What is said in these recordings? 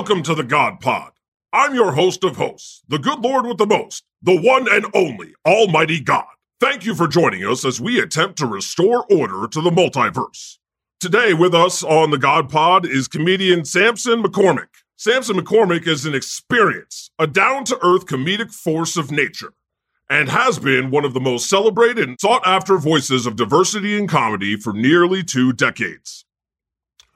Welcome to the God Pod. I'm your host of hosts, the good Lord with the most, the one and only Almighty God. Thank you for joining us as we attempt to restore order to the multiverse. Today with us on the God Pod is comedian Sampson McCormick. Sampson McCormick is an experience, a down to earth comedic force of nature, and has been one of the most celebrated and sought after voices of diversity in comedy for nearly two decades.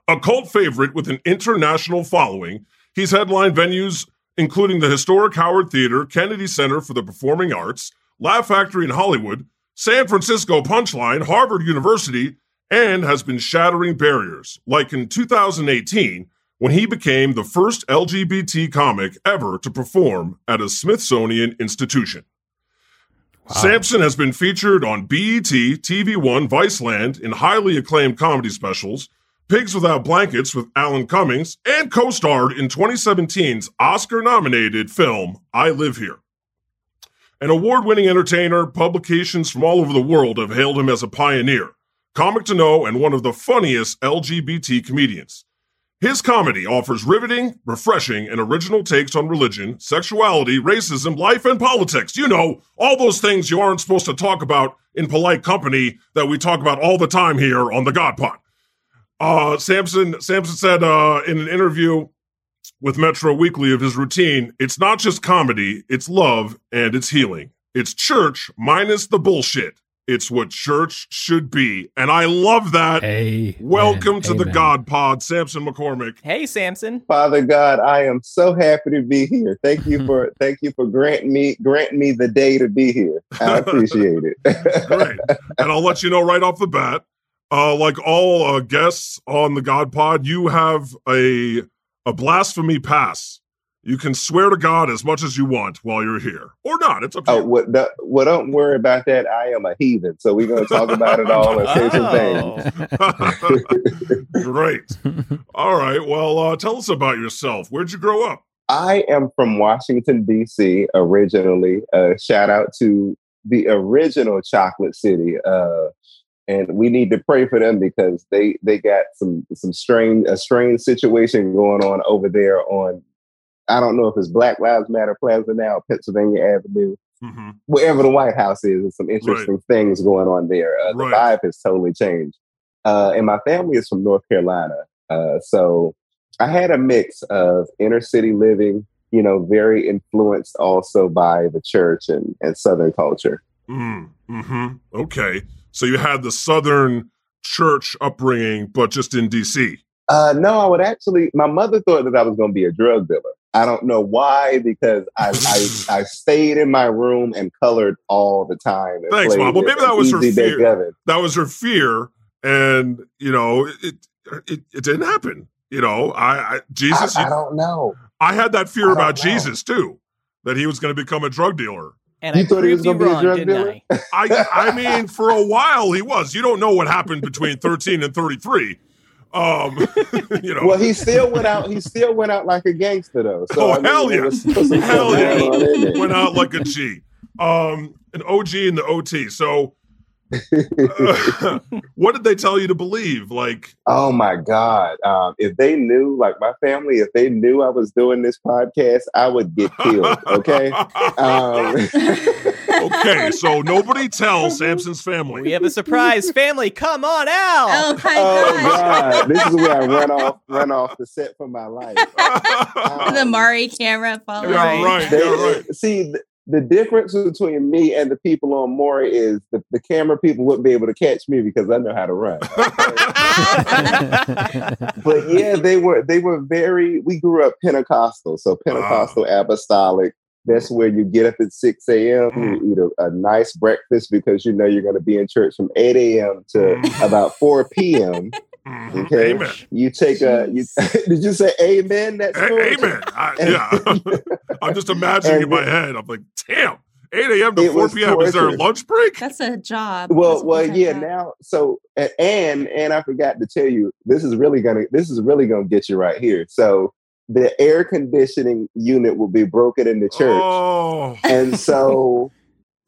A cult favorite with an international following, he's headlined venues including the historic Howard Theater, Kennedy Center for the Performing Arts, Laugh Factory in Hollywood, San Francisco Punchline, Harvard University, and has been shattering barriers, like in 2018 when he became the first LGBT comic ever to perform at a Smithsonian institution. Sampson has been featured on BET, TV One, Viceland, in highly acclaimed comedy specials, Pigs Without Blankets with Alan Cummings, and co starred in 2017's Oscar nominated film I Live Here. An award winning entertainer, publications from all over the world have hailed him as a pioneer, comic to know, and one of the funniest LGBT comedians. His comedy offers riveting, refreshing, and original takes on religion, sexuality, racism, life, and politics. You know, all those things you aren't supposed to talk about in polite company that we talk about all the time here on the God Pod. Uh, Sampson, Sampson said uh, in an interview with Metro Weekly of his routine, it's not just comedy, it's love and it's healing. It's church minus the bullshit. It's what church should be. And I love that. Hey, Welcome to the Amen. God Pod, Sampson McCormick. Hey, Sampson. Father God, I am so happy to be here. Thank you for thank you for granting me granting me the day to be here. I appreciate it. Great. and I'll let you know right off the bat, uh, like all uh, guests on the God Pod, you have a a blasphemy pass. You can swear to God as much as you want while you're here, or not. It's up to Oh, you. what, the, well, don't worry about that. I am a heathen, so we're gonna talk about it all and say some things. Great. All right. Well, uh, tell us about yourself. Where'd you grow up? I am from Washington D.C. originally. Uh, shout out to the original Chocolate City, uh, and we need to pray for them because they they got some some strange a strange situation going on over there on. I don't know if it's Black Lives Matter Plaza now, Pennsylvania Avenue, hmm wherever the White House is. There's some interesting things going on there. Uh, the Right. vibe has totally changed. Uh, and my family is from North Carolina, uh, so I had a mix of inner city living, you know, very influenced also by the church and, and Southern culture. Mm, hmm Okay. So you had the Southern church upbringing, but just in D.C. Uh, no, I would actually. My mother thought that I was going to be a drug dealer. I don't know why, because I, I I stayed in my room and colored all the time. Thanks, Mom. Well, maybe that was her fear. That was her fear, and you know, it it, it didn't happen. You know, I, I Jesus. I, I don't know. I had that fear about know. Jesus too, that he was going to become a drug dealer. And You I thought he was proved you gonna be a drug dealer? I? I I mean, for a while he was. You don't know what happened between thirteen and thirty three. Um, you know. Well, he still went out. He still went out like a gangster, though. So Oh, I mean, hell yeah. was- put some Hell yeah. going on in there. went out like a G. Um, an OG and the OT. So, what did they tell you to believe? Like, Oh my God! Um, if they knew, like my family, if they knew I was doing this podcast, I would get killed. Okay. Um, okay. So nobody tell Sampson's family. We have a surprise family. Come on out. Oh my oh gosh. God! This is where I run off, run off the set for my life. the Maury camera following. Yeah, Right. right. They- Yeah, right. See, th- the difference between me and the people on Maury is the, the camera people wouldn't be able to catch me because I know how to run. but yeah, they were they were very. We grew up Pentecostal, so Pentecostal apostolic. That's where you get up at six a.m. Hmm. You eat a, a nice breakfast because you know you're going to be in church from eight a.m. to hmm. about four p.m. Mhm. Okay, Amen. you take a. You, did you say amen? That's A- amen. I, yeah. I'm just imagining in my head. I'm like, damn, 8 a.m. to 4 was p.m. Is there a lunch break? That's a job. Well, a well, yeah. job. Now, so and and I forgot to tell you, this is really gonna this is really gonna get you right here. So the air conditioning unit will be broken in the church, Oh, and so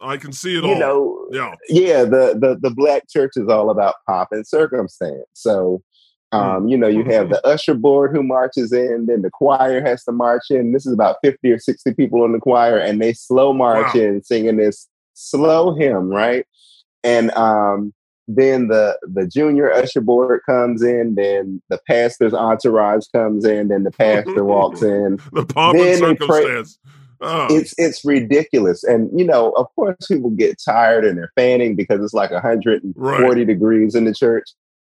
I can see it you all. know, yeah. yeah, the the the black church is all about pomp and circumstance. So. Um, you know, you have the usher board who marches in, then the choir has to march in. This is about 50 or 60 people in the choir, and they slow march Wow. in singing this slow hymn, right? And um, then the the junior usher board comes in, then the pastor's entourage comes in, then the pastor walks in. The pomp and they pray- circumstance. Oh, It's it's ridiculous, and you know, of course, people get tired and they're fanning because it's like 140 Right. degrees in the church.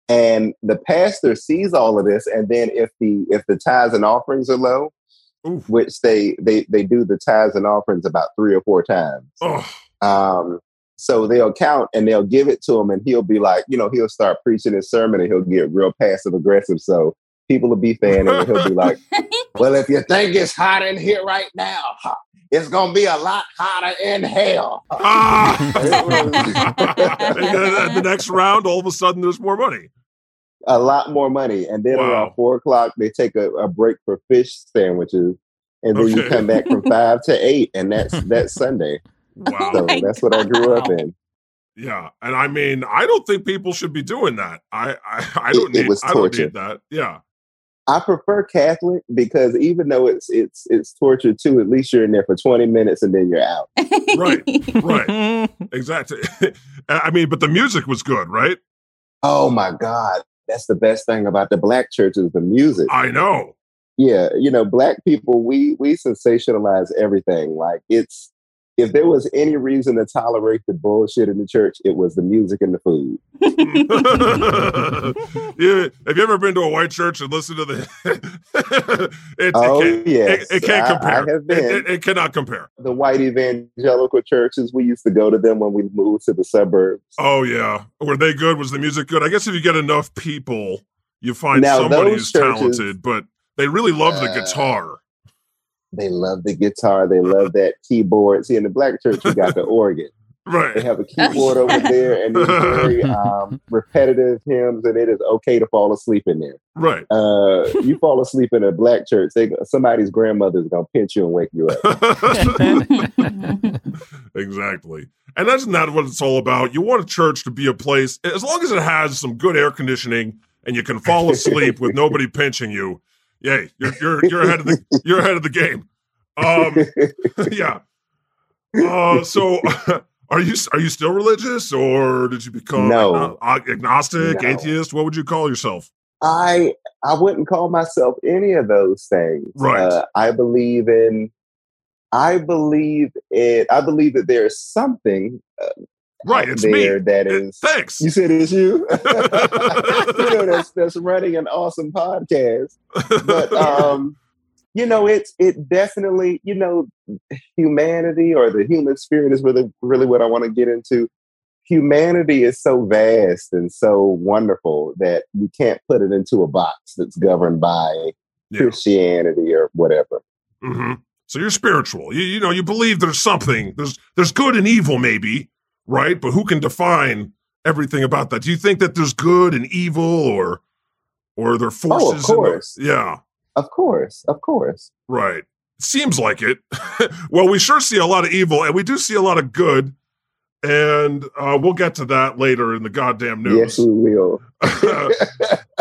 And the pastor sees all of this, and then if the if the tithes and offerings are low, Oof. which they they they do the tithes and offerings about three or four times. oh, Um, so they'll count and they'll give it to him, and he'll be like, you know, he'll start preaching his sermon, and he'll get real passive aggressive. So people will be fanning, and he'll be like, "Well, if you think it's hot in here right now, it's gonna be a lot hotter in hell." ah. and then the next round, all of a sudden, there's more money. a lot more money. And then Wow. around four o'clock, they take a, a break for fish sandwiches, and then you come back from five to eight, and that's that's Sunday. Wow. So my that's what I grew up in. Yeah, and I mean, I don't think people should be doing that. I, I, I don't It- it need. was I don't need that. Yeah, I prefer Catholic because even though it's it's it's torture too, at least you're in there for twenty minutes and then you're out. Right. right, exactly. I mean, but the music was good, right? Oh my God, that's the best thing about the black church is the music. I know. yeah, you know, black people, we we sensationalize everything. Like it's if there was any reason to tolerate the bullshit in the church, it was the music and the food. yeah. Have you ever been to a white church and listened to the? it, Oh, it can't, yes. it, it can't I- compare. I have It- been. It, it cannot compare. The white evangelical churches, we used to go to them when we moved to the suburbs. Oh yeah, were they good? Was the music good? I guess if you get enough people, you find Now, somebody who's churches- talented. But they really love the Uh, guitar. They love the guitar, they love that keyboard. See, in the black church, you got the organ. Right. They have a keyboard over there and these very um, repetitive hymns, and it is okay to fall asleep in there. Right. Uh, you fall asleep in a black church, they, somebody's grandmother's gonna pinch you and wake you up. exactly. And that's not what it's all about. You want a church to be a place, as long as it has some good air conditioning and you can fall asleep with nobody pinching you. Yay, you're you're you're ahead of the you're ahead of the game. Um, yeah. Uh, so, are you are you still religious, or did you become No. agno- ag- agnostic, No. atheist? What would you call yourself? I I wouldn't call myself any of those things. Right. Uh, I believe in. I believe it. I believe that there is something uh, Right, it's me. there that Eh, is. Thanks. You said it's you. you know that's that's running an awesome podcast. But um, you know, it's it definitely you know humanity or the human spirit is really really what I want to get into. Humanity is so vast and so wonderful that you can't put it into a box that's governed by Yeah. Christianity or whatever. hmm So you're spiritual. You, you know, you believe there's something. There's there's good and evil, maybe, right? But who can define everything about that? Do you think that there's good and evil, or or are there forces? in the- course. yeah, Of course, of course. right. Seems like it. well, we sure see a lot of evil, and we do see a lot of good. And uh, we'll get to that later in the goddamn news. Yes, we will.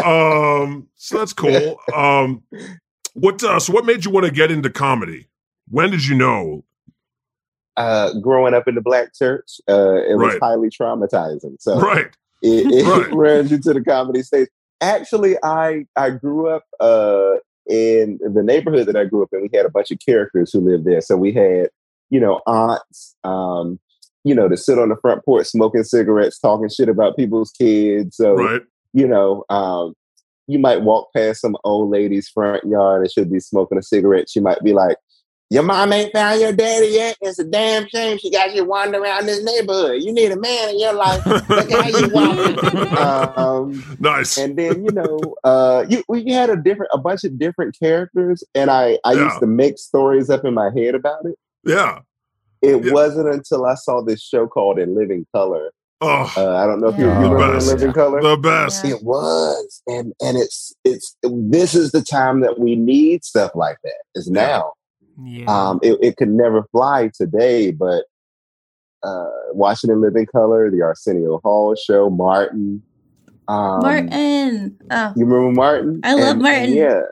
um, so that's cool. Um, what? Uh, so what made you want to get into comedy? When did you know? Uh, growing up in the black church, uh, it was highly traumatizing. So Right. it, it Right. runs you to the comedy stage. Actually, I I grew up uh, in the neighborhood that I grew up in. We had a bunch of characters who lived there. So we had you know, aunts, um, you know, to sit on the front porch smoking cigarettes, talking shit about people's kids. So, Right. you know, um, you might walk past some old lady's front yard and she'll be smoking a cigarette. She might be like, Your mom ain't found your daddy yet. It's a damn shame she got you wandering around this neighborhood. You need a man in your life. Look at how you walking. um, Nice. and then you know, uh, you we had a different, a bunch of different characters, and I I Yeah. used to make stories up in my head about it. yeah. It Yeah. wasn't until I saw this show called In Living Color. Oh, Uh, I don't know if you, Yeah. you The remember In best. Living Color. the best. It was, and and it's it's this is the time that we need stuff like that. Is Yeah. now. Yeah. Um, it, it could never fly today, but uh, Washington Living Color, the Arsenio Hall show, Martin. Um, Martin. Oh, You remember Martin? I love Martin. Yeah,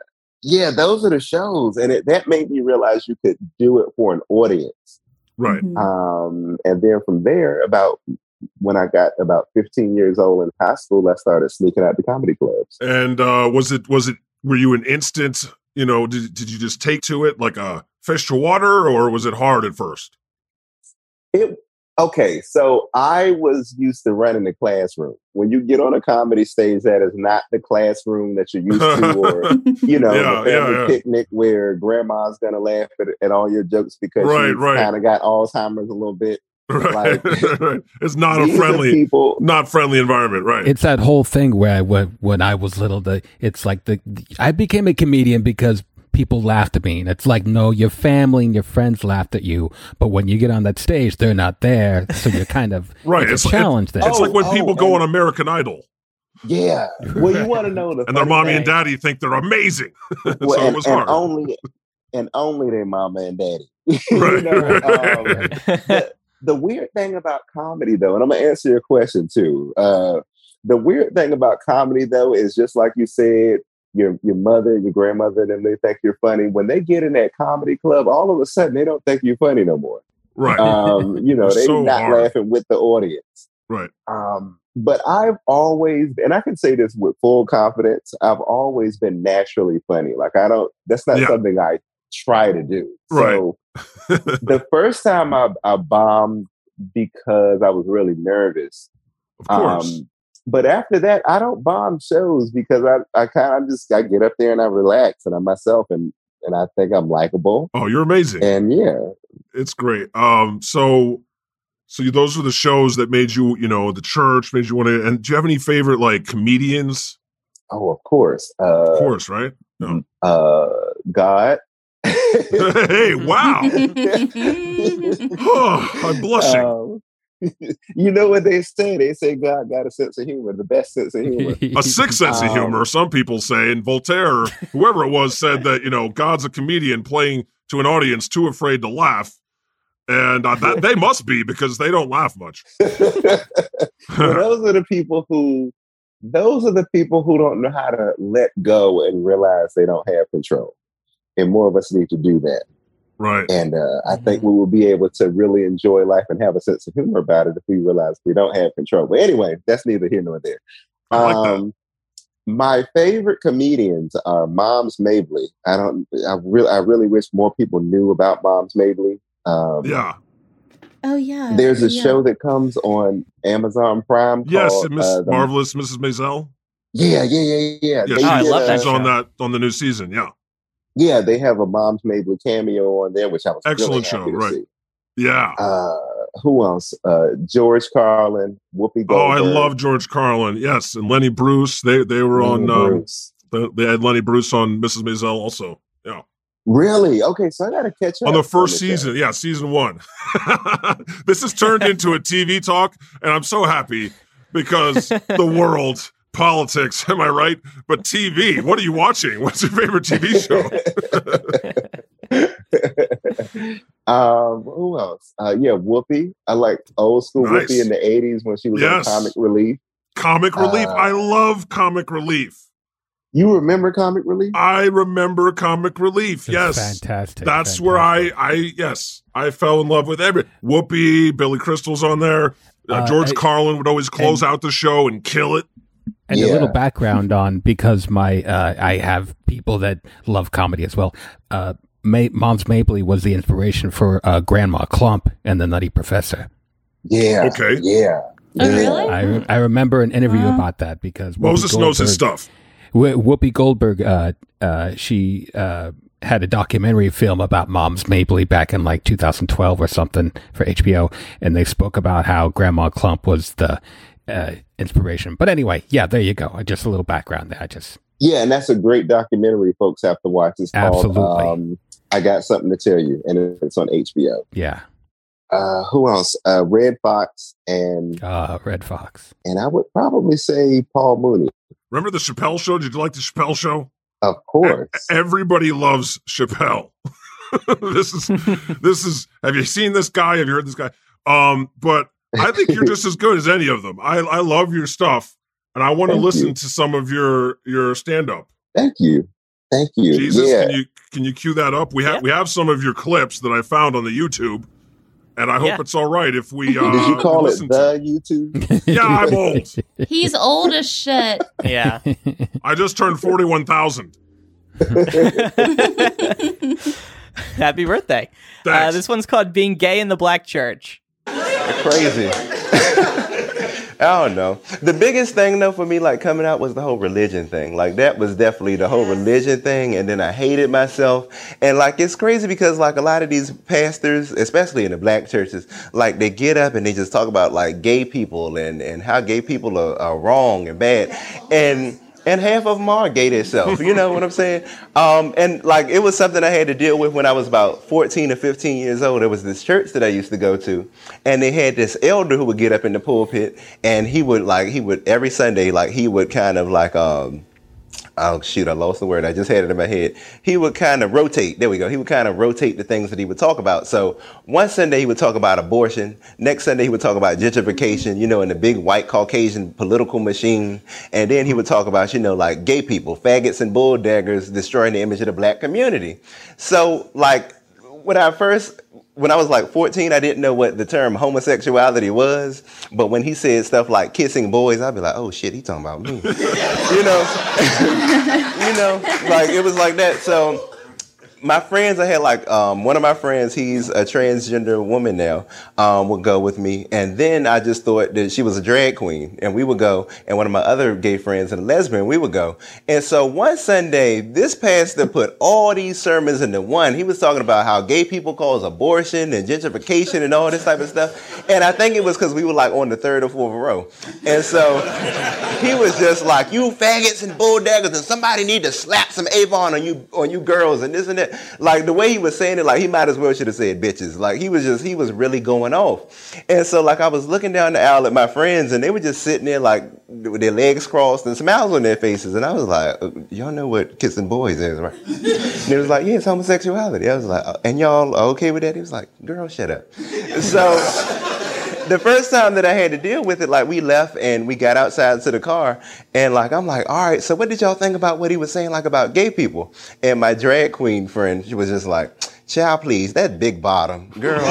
yeah, those are the shows, and it, that made me realize you could do it for an audience. Right. mhm. Um, and then from there, about when I got about 15 years old in high school, I started sneaking out to comedy clubs. And uh, was it was it were you an instant? You know, did did you just take to it like a fish to water, or was it hard at first? It okay, so I was used to running the classroom. When you get on a comedy stage, that is not the classroom that you're used to, or you know, Yeah, the family yeah. picnic where grandma's gonna laugh at, at all your jokes because Right, right. kind of got Alzheimer's a little bit. Right. Like- it's not a friendly, people. not friendly environment, right? It's that whole thing where I, when, when I was little, the it's like the, I became a comedian because people laughed at me. And it's like, no, your family and your friends laughed at you, but when you get on that stage, they're not there, so you're kind of Right, It's, it's a like- challenge there. it's Oh, like when oh, people go on American Idol Yeah. Well, you want to know the and their mommy thing? and daddy think they're amazing, Well, so it and, was and hard. only and only their mama and daddy. You Right. know, um, the, the weird thing about comedy, though, and I'm gonna answer your question too. Uh, the weird thing about comedy, though, is just like you said, your your mother, your grandmother, and them, they think you're funny. When they get in that comedy club, all of a sudden they don't think you're funny no more. right, Um, you know, they're so not hard. laughing with the audience. right. Um, but I've always, and I can say this with full confidence, I've always been naturally funny. Like I don't, that's not Yeah. something I try to do. Right. So the first time I, I bombed because I was really nervous. Of course. Um, but after that, I don't bomb shows because I, I kind of just I get up there and I relax and I'm myself and and I think I'm likable. oh, you're amazing. And yeah, it's great. Um, so, so you- those are the shows that made you, you know, the church made you want to. And do you have any favorite like comedians? oh, of course, uh, Of course, right? No. uh, God. Hey, wow! Oh, I'm blushing. Um, you know what they say? They say God got a sense of humor, the best sense of humor. a sixth sense of Um, humor. Some people say, and Voltaire, whoever it was, said that you know God's a comedian playing to an audience too afraid to laugh, and uh, that they must be because they don't laugh much. well, those are the people who those are the people who don't know how to let go and realize they don't have control. And more of us need to do that. right? And uh, I think we will be able to really enjoy life and have a sense of humor about it if we realize we don't have control. But anyway, that's neither here nor there. I like that. Um, my favorite comedians are Moms Mabley. I don't. I really. I really wish more people knew about Moms Mabley. Um, Yeah. oh yeah. There's a yeah. show that comes on Amazon Prime. Yes, called, Miss uh, the- Marvelous Mrs. Maisel. Yeah, yeah, yeah, yeah. Yeah, They Oh, I did, love that she's uh, show. on that on the new season. Yeah, Yeah, they have a Moms Mabley cameo on there, which I was Excellent really happy show, right. see. yeah. Uh, who else? Uh, George Carlin, Whoopi Oh, I love George Carlin. Yes, and Lenny Bruce. They they were Lenny on. Um, they had Lenny Bruce on Mrs. Maisel also. Yeah, Really? Okay, so I got to catch up on the first season. Yeah, season one. this has turned into a TV talk, and I'm so happy because the world. Politics, am I right? But TV, what are you watching? What's your favorite TV show? um, who else? Uh, yeah, Whoopi. I like old school Nice. Whoopi in the '80s when she was Yes. on Comic Relief. Comic Relief. Uh, I love Comic Relief. You remember Comic Relief? I remember Comic Relief. It's yes, fantastic. That's where I. I, yes, I fell in love with every Whoopi, Billy Crystal's on there. Uh, Uh, George I- Carlin would always close out the show and kill it. And a little background on because my uh, I have people that love comedy as well. Uh, Ma- Moms Mabley was the inspiration for uh, Grandma Klump and the Nutty Professor. Yeah. Okay. Yeah. Oh, yeah. really? I, re- I remember an interview about that because Whoopi Moses knows his stuff. Wh- Whoopi Goldberg, uh, uh, she uh, had a documentary film about Moms Mabley back in like 2012 or something for HBO, and they spoke about how Grandma Klump was the uh, inspiration. But anyway, yeah, there you go. Just a little background there. I just Yeah, and that's a great documentary folks have to watch. It's called Absolutely. um, I Got Something to Tell You, and it's on HBO. yeah, Uh, who else? Uh, Redd Foxx and uh, Redd Foxx. and I would probably say Paul Mooney. Remember the Chappelle show? Did you like the Chappelle show? Of course. Everybody loves Chappelle. this is this is. Have you seen this guy? Have you heard this guy? Um, but I think you're just as good as any of them. I I love your stuff, and I want to listen you. to some of your your stand up. Thank you. Thank you. Jesus, yeah. can you can you cue that up? We have Yeah. we have some of your clips that I found on the YouTube, and I hope Yeah. it's all right if we. Uh, Did you call it listen to- YouTube? Yeah, I'm old. He's old as shit. Yeah. I just turned forty one thousand. Happy birthday. Uh, this one's called Being Gay in the Black Church. Crazy. I don't know. The biggest thing though for me, like coming out, was the whole religion thing. Like that was definitely the whole religion thing, and then I hated myself. And like it's crazy because like a lot of these pastors, especially in the black churches, like they get up and they just talk about like gay people and and how gay people are, are wrong and bad, and and half of them are gay themselves. You know what I'm saying? Um, and like it was something I had to deal with when I was about 14 or 15 years old. There was this church that I used to go to, and they had this elder who would get up in the pulpit, and he would like he would every Sunday like he would kind of like um. Oh shoot, I lost the word. I just had it in my head. He would kind of rotate. There we go. He would kind of rotate the things that he would talk about. So one Sunday he would talk about abortion. Next Sunday he would talk about gentrification, you know, in the big white Caucasian political machine. And then he would talk about, you know, like gay people, faggots and bulldaggers destroying the image of the black community. So like when I first when I was like 14, I didn't know what the term homosexuality was. But when he said stuff like kissing boys, I'd be like, oh shit, he talking about me. you know? you know, like it was like that. So my friends, I had like um, one of my friends, he's a transgender woman now, um, would go with me. And then I just thought that she was a drag queen. And we would go. And one of my other gay friends and a lesbian, we would go. And so one Sunday, this pastor put all these sermons into one. He was talking about how gay people cause abortion and gentrification and all this type of stuff. And I think it was because we were like on the third or fourth row. And so he was just like, you faggots and bulldaggers, and somebody need to slap some Avon on you on you girls and this and that. Like the way he was saying it, like he might as well should have said bitches. Like he was just he was really going off. And so like I was looking down the aisle at my friends, and they were just sitting there like with their legs crossed and smiles on their faces. And I was like, "Uh, y'all know what kissing boys is, right? and it was like, yeah, it's homosexuality. I was like, "Uh, and y'all okay with that? He was like, girl, shut up. So the first time that I had to deal with it, like we left and we got outside to the car, and like I'm like, all right, so what did y'all think about what he was saying, like about gay people? And my drag queen friend, she was just like, child, please, that big bottom girl.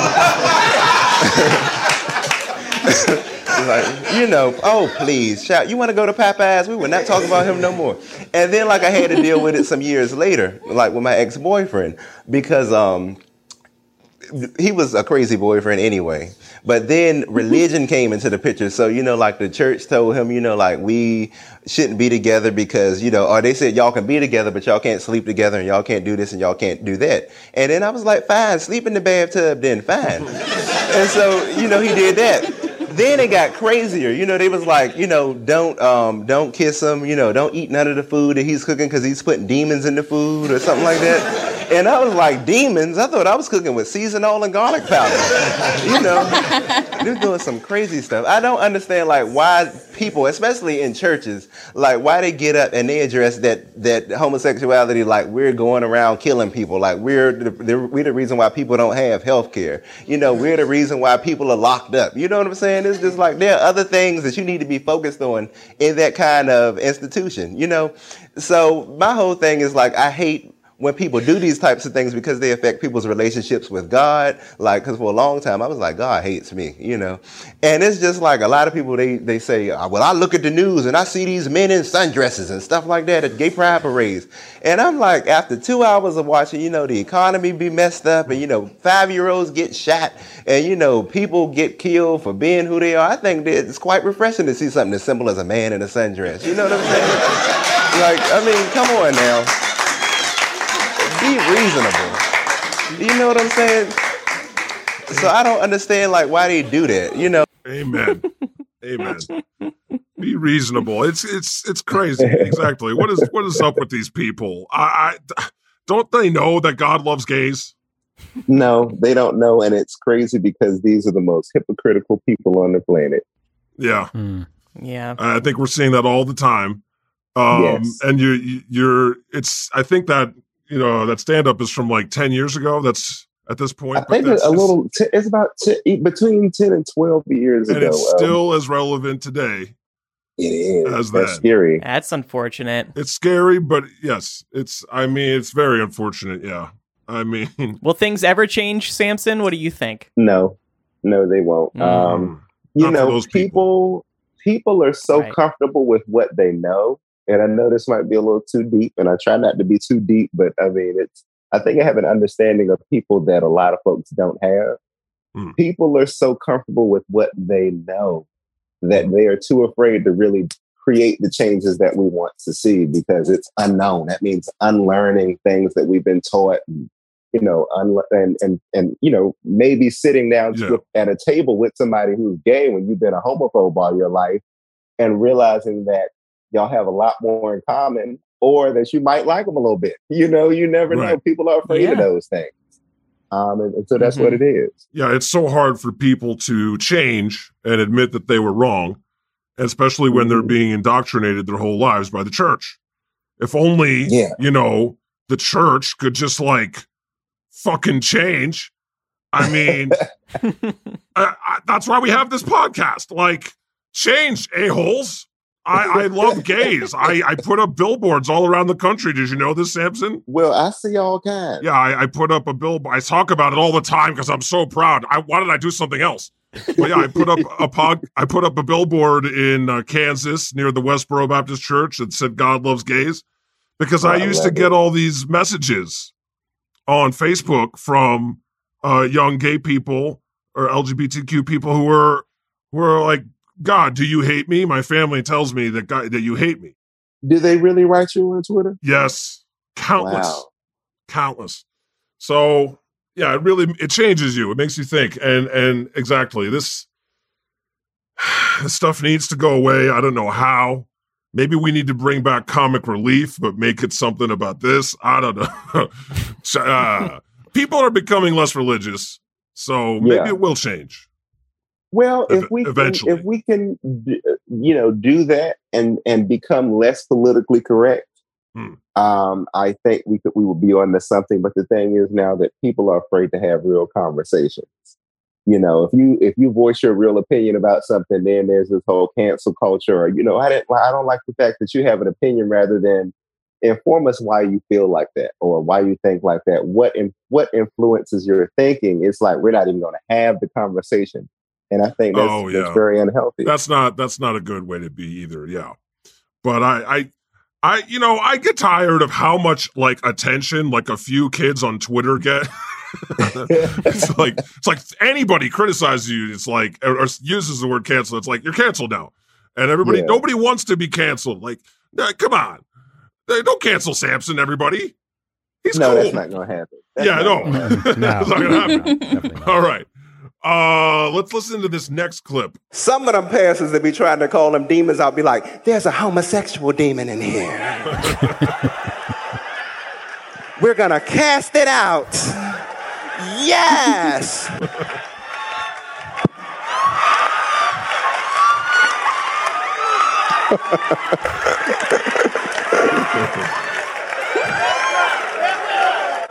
like, you know, oh please, child, you want to go to Popeyes? We would not talk about him no more. And then like I had to deal with it some years later, like with my ex boyfriend, because um he was a crazy boyfriend anyway. But then religion came into the picture. So, you know, like the church told him, you know, like we shouldn't be together because, you know, or they said y'all can be together, but y'all can't sleep together and y'all can't do this and y'all can't do that. And then I was like, fine, sleep in the bathtub then, fine. and so, you know, he did that. Then it got crazier. You know, they was like, you know, don't um, don't kiss him. You know, don't eat none of the food that he's cooking because he's putting demons in the food or something like that. And I was like, demons? I thought I was cooking with seasoned oil and garlic powder. you know, they're doing some crazy stuff. I don't understand like why people, especially in churches, like why they get up and they address that that homosexuality like we're going around killing people. Like we're the, the, we're the reason why people don't have health care. You know, we're the reason why people are locked up. You know what I'm saying? It's just like there are other things that you need to be focused on in that kind of institution. You know, so my whole thing is like I hate when people do these types of things because they affect people's relationships with God. Like, because for a long time I was like, God hates me, you know. And it's just like a lot of people they they say, uh, well, I look at the news and I see these men in sundresses and stuff like that at gay pride parades, and I'm like, after two hours of watching, you know, the economy be messed up, and you know, five year olds get shot, and you know, people get killed for being who they are. I think that it's quite refreshing to see something as simple as a man in a sundress. You know what I'm saying? like, I mean, come on now be reasonable. You know what I'm saying? So I don't understand like why they do that. You know. Amen. Amen. Be reasonable. It's it's it's crazy. Exactly. What is what is up with these people? I, I don't they know that God loves gays? No, they don't know, and it's crazy because these are the most hypocritical people on the planet. Yeah. Mm. Yeah. I think we're seeing that all the time. Um, yes. and you you're it's I think that you know that stand up is from like 10 years ago that's at this point i think it's a little t- it's about t- between 10 and 12 years and ago it's still um, as relevant today it is. as that's that. scary. That's unfortunate. It's scary but yes it's i mean it's very unfortunate yeah. I mean will things ever change sampson? What do you think? No. No they won't. Mm. um you know people, people people are so right. comfortable with what they know and I know this might be a little too deep, and I try not to be too deep, but I mean, it's, I think I have an understanding of people that a lot of folks don't have. Mm. People are so comfortable with what they know that they are too afraid to really create the changes that we want to see because it's unknown. That means unlearning things that we've been taught, and, you know, un- and and and you know, maybe sitting down yeah. at a table with somebody who's gay when you've been a homophobe all your life, and realizing that y'all have a lot more in common or that you might like them a little bit. You know, you never right. know. People are afraid yeah. of those things. Um, and, and so that's mm-hmm. what it is. Yeah, it's so hard for people to change and admit that they were wrong, especially when they're mm-hmm. being indoctrinated their whole lives by the church. If only, yeah. you know, the church could just like fucking change. I mean, I, I, that's why we have this podcast. Like, change, a-holes. I, I love gays. I, I put up billboards all around the country. Did you know this, Sampson? Well, I see all kinds. Yeah, I, I put up a billboard. I talk about it all the time because I'm so proud. I why did I do something else? But yeah, I put up a pod. I put up a billboard in uh, Kansas near the Westboro Baptist Church that said "God loves gays," because oh, I used to get all these messages on Facebook from uh, young gay people or LGBTQ people who were who were like God, do you hate me? My family tells me that God, that you hate me. Do they really write you on Twitter? Yes, countless, wow. countless. So yeah, it really it changes you. It makes you think. And and exactly this this stuff needs to go away. I don't know how. Maybe we need to bring back comic relief, but make it something about this. I don't know. uh, people are becoming less religious, so maybe yeah. it will change. Well, if we can, if we can, you know, do that and and become less politically correct, hmm. um, I think we could we will be on to something. But the thing is now that people are afraid to have real conversations. You know, if you if you voice your real opinion about something, then there's this whole cancel culture. Or you know, I didn't I don't like the fact that you have an opinion rather than inform us why you feel like that or why you think like that. What in, what influences your thinking? It's like we're not even going to have the conversation and I think that's, oh, yeah. that's very unhealthy. That's not that's not a good way to be either. Yeah, but I I I you know I get tired of how much like attention like a few kids on Twitter get. it's like it's like anybody criticizes you. It's like or, or, uses the word cancel. It's like you're canceled now, and everybody yeah. nobody wants to be canceled. Like, come on, don't cancel Sampson. Everybody, he's no, cool. that's not going to happen. That's yeah, no, no. that's not going to happen. All right. Uh, let's listen to this next clip. Some of them pastors that be trying to call them demons, I'll be like, there's a homosexual demon in here. We're gonna cast it out. Yes.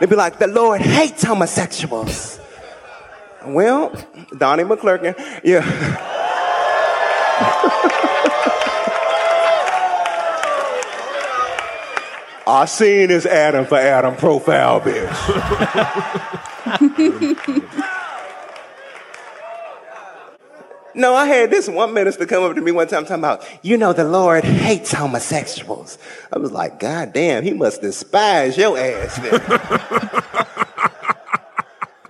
They'd be like, the Lord hates homosexuals. Well, Donnie McClurkin, yeah. I seen this Adam for Adam profile bitch. No, I had this one minister come up to me one time talking about, you know, the Lord hates homosexuals. I was like, God damn, he must despise your ass.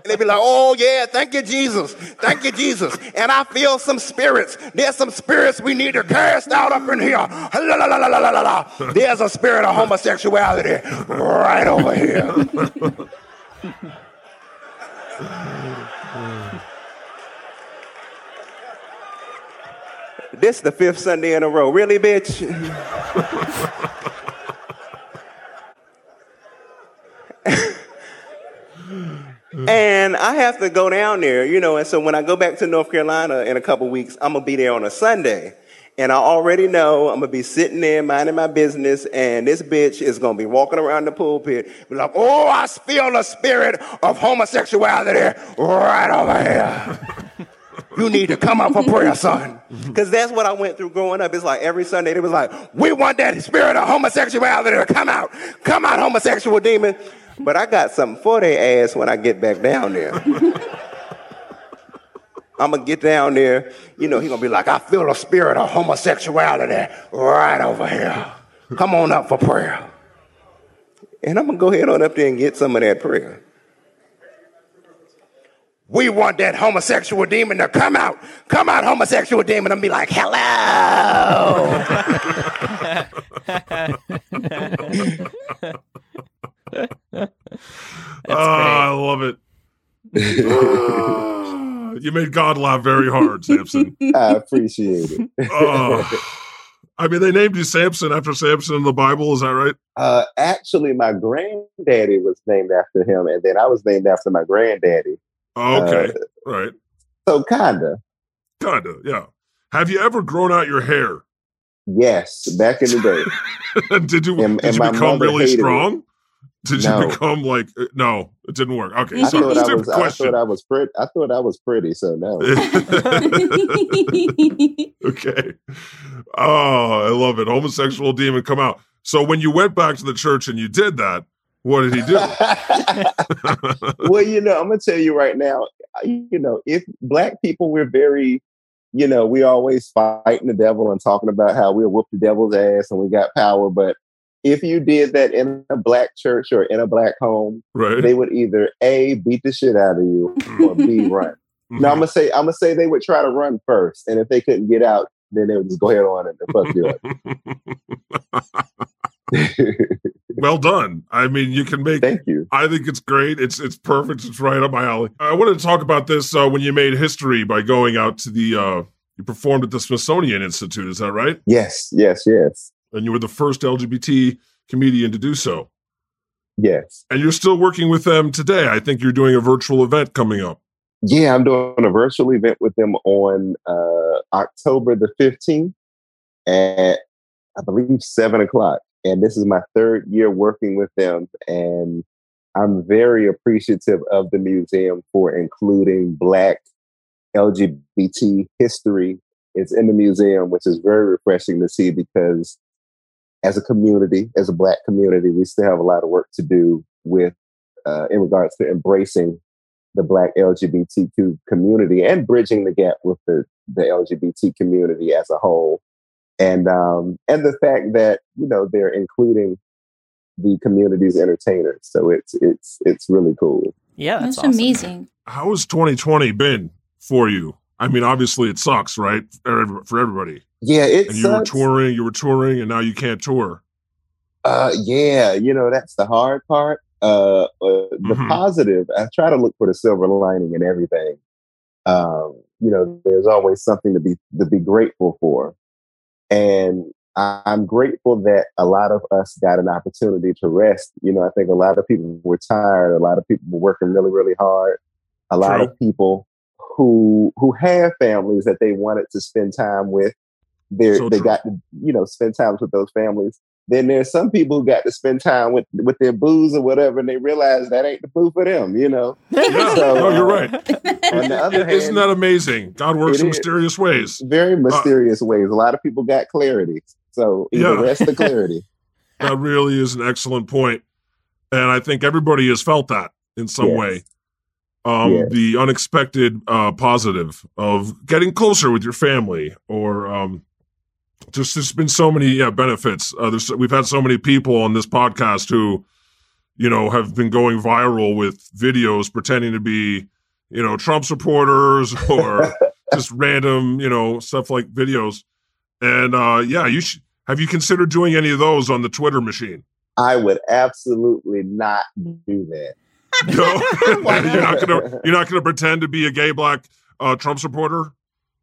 and they'd be like, oh yeah, thank you, Jesus. Thank you, Jesus. And I feel some spirits. There's some spirits we need to cast out up in here. La, la, la, la, la, la. There's a spirit of homosexuality right over here. This is the fifth Sunday in a row. Really, bitch? Mm-hmm. and I have to go down there, you know, and so when I go back to North Carolina in a couple weeks, I'm gonna be there on a Sunday. And I already know I'm gonna be sitting there minding my business, and this bitch is gonna be walking around the pulpit, be like, "Oh, I feel the spirit of homosexuality right over here." You need to come out for prayer, son. Mm-hmm. Because that's what I went through growing up. It's like every Sunday it was like, we want that spirit of homosexuality to come out. Come out, homosexual demon. But I got something for their ass when I get back down there. I'm gonna get down there, you know, he gonna be like, I feel the spirit of homosexuality right over here. Come on up for prayer. And I'm gonna go ahead on up there and get some of that prayer. We want that homosexual demon to come out. Come out, homosexual demon, and be like, hello. Ah, I love it. Ah, you made God laugh very hard, Sampson. I appreciate it. Oh. I mean, they named you Sampson after Samson in the Bible. Is that right? Uh, actually, my granddaddy was named after him, and then I was named after my granddaddy. Oh, okay, Uh, right. So, kinda. Kinda, yeah. Have you ever grown out your hair? Yes, back in the day. did you And- did and you my become really strong? it. Did No. you become like uh, no? It didn't work. Okay, I sorry, thought I was. I thought I was pretty. I thought I was pretty. So no. okay. Oh, I love it. Homosexual demon come out. So when you went back to the church and you did that, what did he do? well, you know, I'm gonna tell you right now. You know, if black people, we're very, you know, we always fighting the devil and talking about how we'll whoop the devil's ass and we got power. But if you did that in a black church or in a black home, right. they would either a beat the shit out of you or b run. Mm-hmm. Now I'm gonna say I'm gonna say they would try to run first, and if they couldn't get out, then they would just go ahead on and fuck you up. well done. I mean, you can make. Thank you. I think it's great. It's it's perfect. It's right up my alley. I wanted to talk about this uh, when you made history by going out to the. Uh, you performed at the Smithsonian Institute. Is that right? Yes, yes, yes, And you were the first LGBT comedian to do so. yes. And you're still working with them today. I think you're doing a virtual event coming up. Yeah, I'm doing a virtual event with them on uh, October the 15th at I believe seven o'clock. And this is my third year working with them, and I'm very appreciative of the museum for including Black LGBT history. It's in the museum, which is very refreshing to see because as a community, as a Black community, we still have a lot of work to do with uh, in regards to embracing the Black LGBTQ community and bridging the gap with the the LGBT community as a whole, and um, and the fact that you know they're including the community's entertainers. So it's it's it's really cool. Yeah, That's amazing. How has 2020 been for you? I mean, obviously it sucks, right? For for everybody. Yeah, it and you were touring, you were touring, and now you can't tour. Uh, yeah, you know that's the hard part. Uh, uh the Mhm. positive. I try to look for the silver lining in everything. Um, you know, there's always something to be to be grateful for, and I'm grateful that a lot of us got an opportunity to rest. You know, I think a lot of people were tired. A lot of people were working really, really hard. A lot True. of people who who have families that they wanted to spend time with, they So they true. got to you know spend time with those families. Then there's some people who got to spend time with with their booze or whatever, and they realize that ain't the boo for them. You know. Yeah, So, no, you're uh, right. On the other hand, Isn't that amazing? God works It in is. mysterious ways. very mysterious ways. A lot of people got clarity. So either Yeah. rest or clarity. that really is an excellent point, and I think everybody has felt that in some Yes. way. Um, Yes. The unexpected uh, positive of getting closer with your family, or um, just there's been so many yeah benefits. Uh, there's we've had so many people on this podcast who, you know, have been going viral with videos pretending to be, you know, Trump supporters or just random, you know, stuff like videos. And uh, yeah, you should. Have you considered doing any of those on the Twitter machine? I would absolutely not do that. No, Why you're not gonna you're not gonna pretend to be a gay black uh, Trump supporter.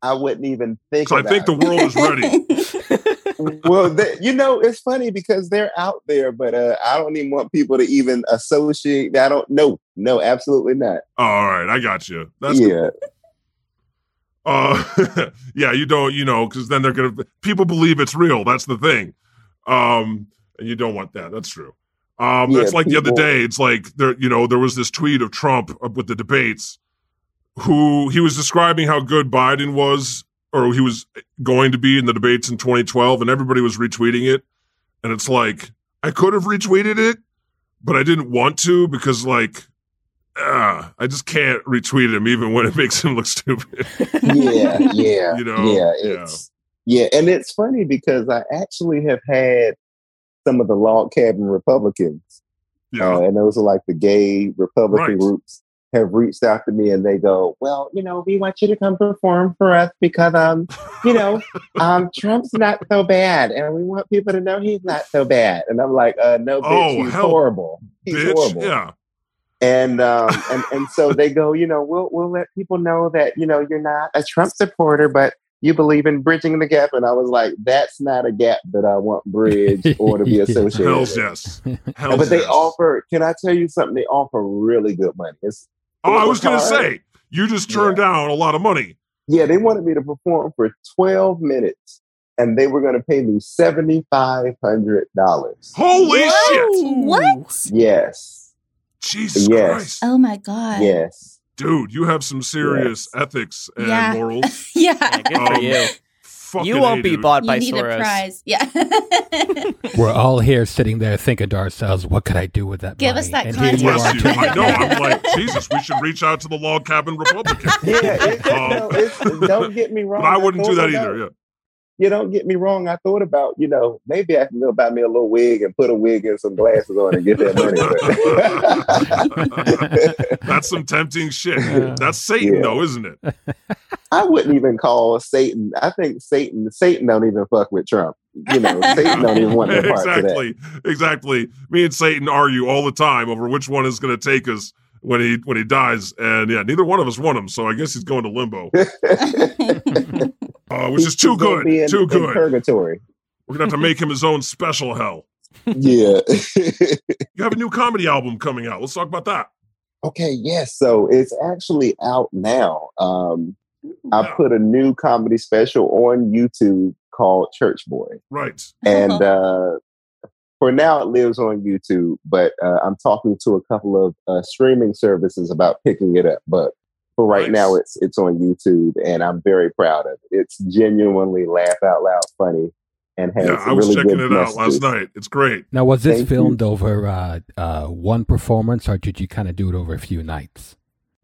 I wouldn't even think. So I about think the world is ready. well, th- you know, it's funny because they're out there, but uh, I don't even want people to even associate. I don't. No, no, absolutely not. All right, I got you. That's yeah, Uh, yeah, you don't, you know, because then they're gonna people believe it's real. That's the thing. Um, and you don't want that. That's true. Um, Yeah, that's like the other day. It's like there, you know, there was this tweet of Trump with the debates, who he was describing how good Biden was, or he was going to be in the debates in 2012, and everybody was retweeting it. And it's like I could have retweeted it, but I didn't want to because like. Uh, I just can't retweet him even when it makes him look stupid. yeah, yeah, You know, yeah. yeah. Yeah, and it's funny because I actually have had some of the log cabin Republicans, Yeah. uh, and those are like the gay Republican Right. groups, have reached out to me and they go, "Well, you know, we want you to come perform for us because, um, you know, um, Trump's not so bad, and we want people to know he's not so bad." And I'm like, "Uh, no, bitch, Oh, he's hell, horrible. He's bitch. horrible." Yeah. And um and, and so they go, you know, we'll we'll let people know that, you know, you're not a Trump supporter, but you believe in bridging the gap. And I was like, that's not a gap that I want bridged or to be associated Hells with. yes. Hells But they yes. offer, can I tell you something? They offer really good money. It's, Oh, I was gonna say you just turned down a lot of money. Yeah, they wanted me to perform for 12 minutes and they were going to pay me $7,500. Holy shit! What? Yes. Jesus Yes. Christ, Oh my god. Yes. Dude, you have some serious ethics and Yeah. morals. Yeah. Yeah, good for Um, you. You won't A, be dude. bought You by need Soros. a prize. Yeah. We're all here sitting there thinking to ourselves, what could I do with that Give money? us that and here you Bless you. I know. I'm like Jesus. We should reach out to the log cabin Republican. Yeah, it, Um, no, it's, don't get me wrong. But I wouldn't do that about- either. Yeah. You don't get me wrong. I thought about, you know, maybe I can go buy me a little wig and put a wig and some glasses on and get that money. That's some tempting shit. That's Satan, Yeah. though, isn't it? I wouldn't even call Satan. I think Satan, Satan don't even fuck with Trump. You know, Satan don't even want no part of that. exactly. Exactly. Me and Satan argue all the time over which one is going to take us when he when he dies, and yeah, neither one of us want him. So I guess he's going to limbo, uh, which is too good. be in- too good. purgatory. We're gonna have to make him his own special hell. Yeah. You have a new comedy album coming out. Let's talk about that. okay. Yes. So it's actually out now. Um, I Yeah. put a new comedy special on YouTube called Church Boy. Right. and uh, for now it lives on YouTube. But uh, I'm talking to a couple of uh, streaming services about picking it up. But for right Nice. now, it's it's on YouTube, and I'm very proud of it. It's genuinely laugh out loud funny, and has Yeah, I was really checking good it out last night. It's great. Now, was this Thank you. filmed over uh, uh, one performance, or did you kind of do it over a few nights?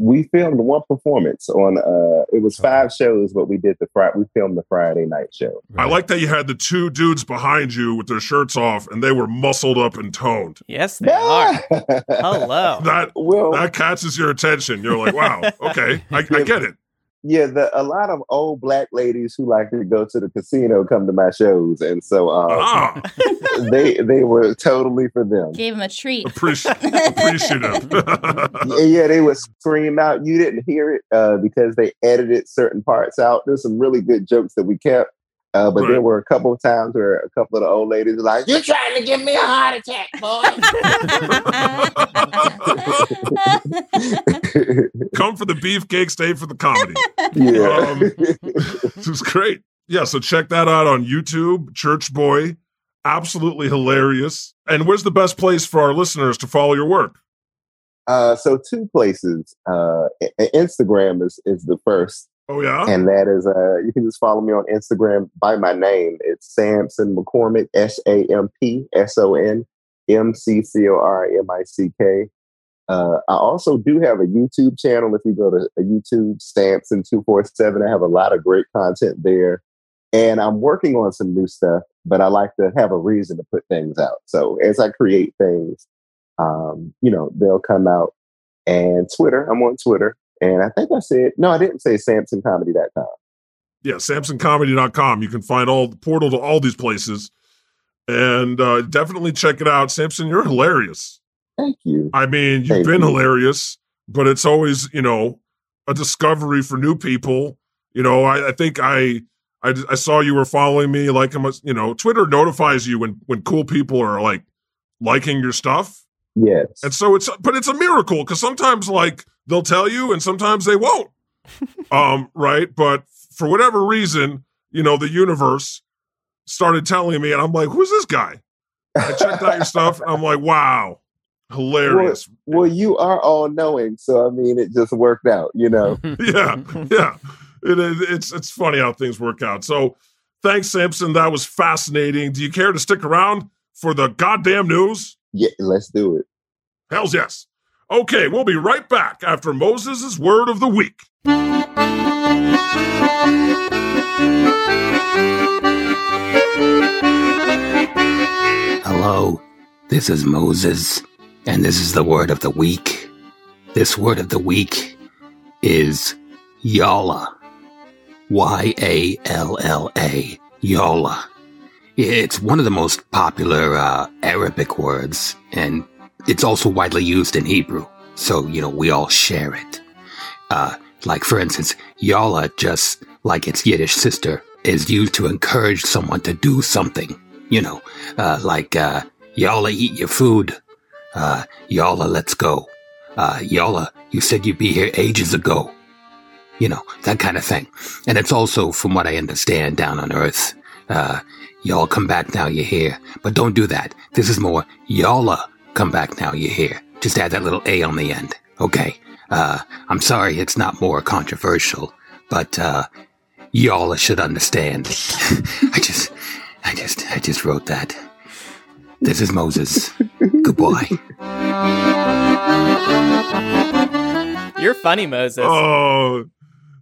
We filmed one performance on. Uh, it was five shows, but we did the Friday. We filmed the Friday night show. I like that you had the two dudes behind you with their shirts off, and they were muscled up and toned. Yes, they are. Oh. Hello. That well, that catches your attention. You're like, wow, okay, I, I get it. Yeah, the a lot of old black ladies who like to go to the casino come to my shows, and so uh, they they were totally for them. Gave them a treat. appreci- appreciative. Yeah, yeah, they would scream out. You didn't hear it uh, because they edited certain parts out. There's some really good jokes that we kept, uh, but there were a couple of times where a couple of the old ladies were like, "You're trying to give me a heart attack, boy." Come for the beefcake, stay for the comedy. yeah, Um, This is great. Yeah, so check that out on YouTube, Church Boy. Absolutely hilarious. And where's the best place for our listeners to follow your work? Uh, so two places. Uh, I- I- Instagram is is the first Oh yeah. And that is uh you can just follow me on Instagram by my name. It's Sampson McCormick, S A M P S O N M C C O R M I C K. Uh, I also do have a YouTube channel. If you go to a YouTube, Sampson two four seven, I have a lot of great content there, and I'm working on some new stuff. But I like to have a reason to put things out. So as I create things, um, you know, they'll come out. And Twitter, I'm on Twitter, and I think I said no, I didn't say SampsonComedy.com. Yeah, SampsonComedy.com. You can find all the portal to all these places. And uh, definitely check it out. Sampson, you're hilarious. Thank you. I mean, you've Thank been you. hilarious, but it's always, you know, a discovery for new people. You know, I, I think I, I I saw you were following me. Like, I'm a- you know, Twitter notifies you when when cool people are like liking your stuff, Yes. and so it's but it's a miracle because sometimes like they'll tell you and sometimes they won't. um, right? But for whatever reason, you know, the universe started telling me, and I'm like, who's this guy? I checked out your stuff, and I'm like, wow, hilarious. Well, you are all knowing, so I mean, it just worked out, you know. yeah, yeah. It is. It's it's funny how things work out. So, thanks, Sampson. That was fascinating. Do you care to stick around for the goddamn news? Yeah, let's do it. Hell's yes. Okay, we'll be right back after Moses' word of the week. Hello, this is Moses, and this is the word of the week. This word of the week is Yalla. Y A L L A. Yalla. It's one of the most popular uh, Arabic words, and it's also widely used in Hebrew. So, you know, we all share it. Uh, like, for instance, Yalla, just like its Yiddish sister, is used to encourage someone to do something. You know, uh, like, uh, Yalla, eat your food. Uh, Yalla, let's go. Uh, Yalla, you said you'd be here ages ago. You know, that kind of thing. And it's also, from what I understand, down on Earth. Uh, y'all come back now you're here. But don't do that. This is more, y'alla come back now you hear? Just add that little A on the end. Okay. Uh, I'm sorry it's not more controversial, but, uh, y'all should understand. I just, I just, I just wrote that. This is Moses. Goodbye. You're funny, Moses. Oh,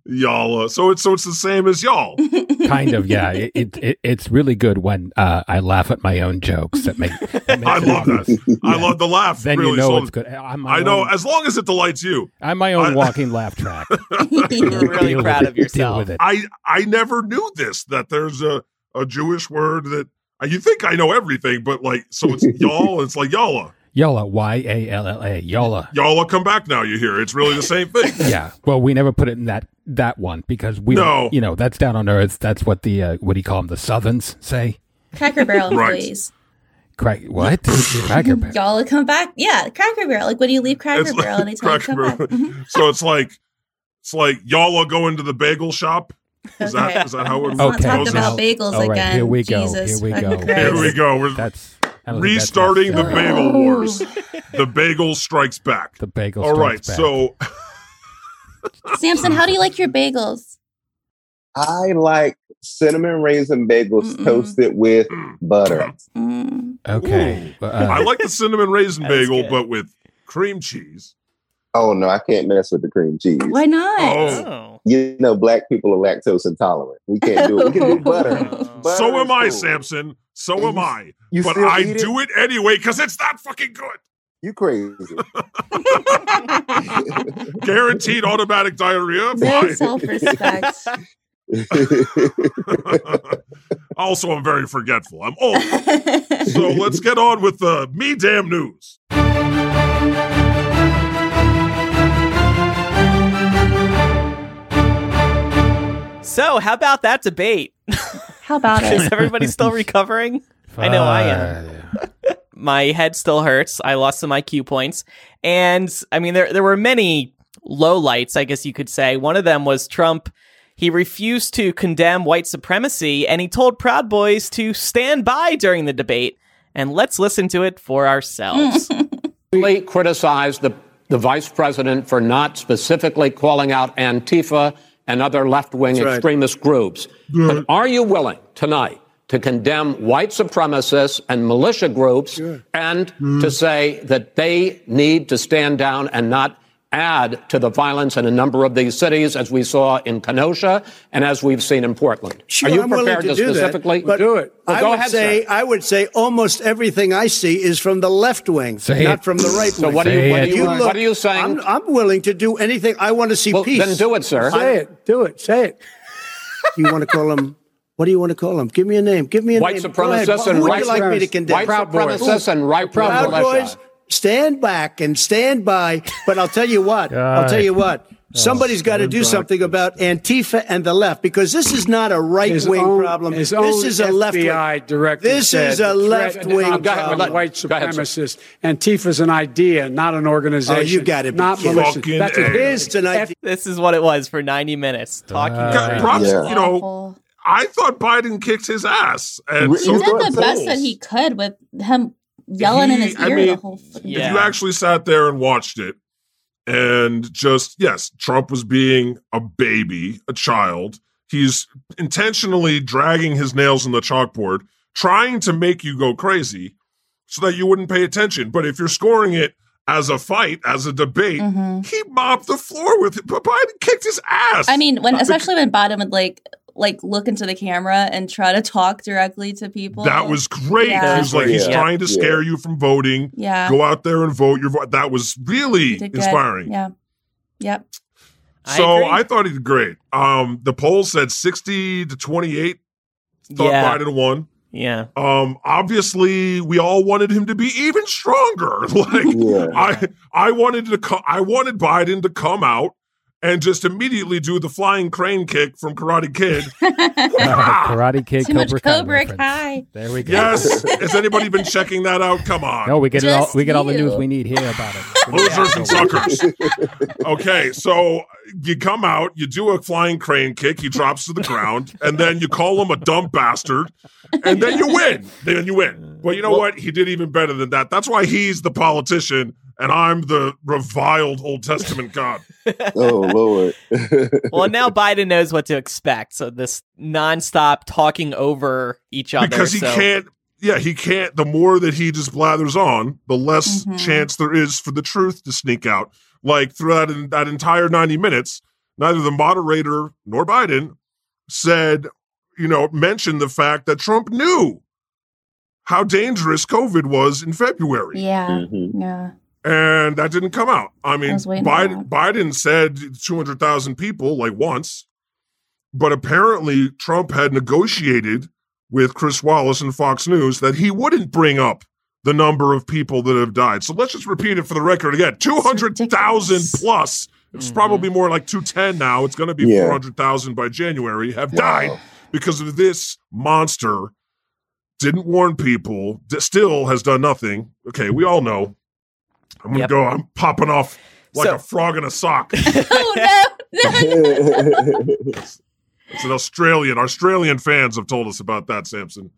y'all. So it's so it's the same as y'all. kind of, yeah. It, it, it it's really good when uh, I laugh at my own jokes. That make, that I makes love that. I love the laugh. Then really. you know So it's good. I'm I know, own- as long as it delights you. I'm my own I- walking laugh track. You're really Deal proud with of yourself. with it. I I never knew this that there's a a Jewish word that uh, you think I know everything, but like so it's y'all. It's like y'alla. Yalla, Y A L L A, Yalla. Y'all come back now. You hear? It's really the same thing. Yeah. Well, we never put it in that that one because we, No. you know, that's down on Earth. That's what the uh, what do you call them? The Southerns say. Cracker Barrel Right. employees. Crack what? Cracker Barrel. Y'all come back. Yeah, Cracker Barrel. Like when you leave Cracker It's like Barrel, they tell you Cracker come Barrel. back. Mhm. so it's like it's like y'all will go into the bagel shop. Is Okay. that is that how it Let's not talk about bagels All right, again. here we go. Here we go. Christ. Here we go. We're That's I don't think that's restarting the bagel wars. The bagel strikes back. The bagel. All right. strikes back. So Sampson, how do you like your bagels? I like cinnamon raisin bagels Mm-mm. toasted with butter. Mm. okay. Uh, I like the cinnamon raisin bagel, good. but with cream cheese. Oh no, I can't mess with the cream cheese. Why not? Oh. Oh. You know, black people are lactose intolerant. We can't do it. We can do butter. butter So am is I, cool. Sampson. So am I. You But still I eat it? do it anyway because it's that fucking good. You crazy? Guaranteed automatic diarrhea. No self respect. also, I'm very forgetful. I'm old. So let's get on with the me damn news. So, how about that debate? How about Is it? everybody still recovering? I know I am. Ah, My head still hurts. I lost some IQ points. And I mean, there, there were many low lights, I guess you could say. One of them was Trump. He refused to condemn white supremacy and he told Proud Boys to stand by during the debate. And let's listen to it for ourselves. criticized the, the vice president for not specifically calling out Antifa and other left wing That's right. extremist groups. But are you willing tonight to condemn white supremacists and militia groups and to hmm. say that they need to stand down and not add to the violence in a number of these cities, as we saw in Kenosha and as we've seen in Portland? Sure, Are you I'm willing prepared to to, do that, specifically but do it? Well, I go would ahead, say sir. I would say almost everything I see is from the left wing, Say not it. from the right So wing. what are you- what are you- look- what are you saying? I'm, I'm willing to do anything. I want to see Well, peace. then do it, sir. Say it. Do it. Say it. you want to call him? What do you want to call them? Give me a name. Give me a White name. Go ahead. supremacists Who and right like me to condemn? White Proud Boys. supremacists and right Proud militia. Boys. Stand back and stand by. But I'll tell you what. I'll tell you what. Somebody's got to do something about Antifa and the left because this is not a right His wing own- problem. his This own is a left wing. director This is a left wing of problem. white Go ahead, sir. supremacists. Antifa's an idea, not an organization. Oh, you got it. not kidding. militia. That's A. his. It's an idea. This is what it was for 90 minutes. Talking. God, props, you know, I thought Biden kicked his ass. And He so did did the best that he could with him yelling in He- his I ear mean, the whole fucking If you actually sat there and watched it, and just yes, Trump was being a baby, a child. He's intentionally dragging his nails in the chalkboard, trying to make you go crazy, so that you wouldn't pay attention. But if you're scoring it as a fight, as a debate, Mm-hmm. he mopped the floor with it. But Biden kicked his ass. I mean, when especially when Biden would like like look into the camera and try to talk directly to people. That was great. Yeah. He was like, he's Yeah. trying to scare you from voting. Yeah. Go out there and vote your vote. That was really He did good. inspiring. Yeah. Yep. So I, thought he did great. Um, the poll said 60 to 28 thought Yeah. Biden won. Yeah. Um, obviously we all wanted him to be even stronger. Like I I wanted to co- I wanted Biden to come out and just immediately do the flying crane kick from Karate Kid. Uh, Karate Kid, Too much Cobra Kai Cobra reference. Kai. There we go. yes. Has anybody been checking that out? Come on. No, we get it all. We get all the news we need here about it. Losers and suckers. Okay, so you come out, you do a flying crane kick, he drops to the ground, and then you call him a dumb bastard, and then you win. Then you win. But you know what? He did even better than that. That's why he's the politician, and I'm the reviled Old Testament God. oh Lord. well, now Biden knows what to expect. So this nonstop talking over each other. because he so- can't yeah he can't the more that he just blathers on the less mm-hmm. chance there is for the truth to sneak out like throughout that, that entire 90 minutes neither the moderator nor biden said you know mentioned the fact that trump knew how dangerous covid was in february Yeah. Mm-hmm. Yeah. And that didn't come out. I mean, was waiting for Biden, Biden said 200,000 people like once, but apparently Trump had negotiated with Chris Wallace and Fox News that he wouldn't bring up the number of people that have died. So let's just repeat it for the record again 200,000 plus. It's mm-hmm. probably more like 210 now. It's going to be Yeah. 400,000 by January have died because of this monster. Didn't warn people, d- still has done nothing. Okay, we all know. I'm gonna Yep. go. I'm popping off like So- a frog in a sock. Oh no. It's an Australian. Australian fans have told us about that, Sampson.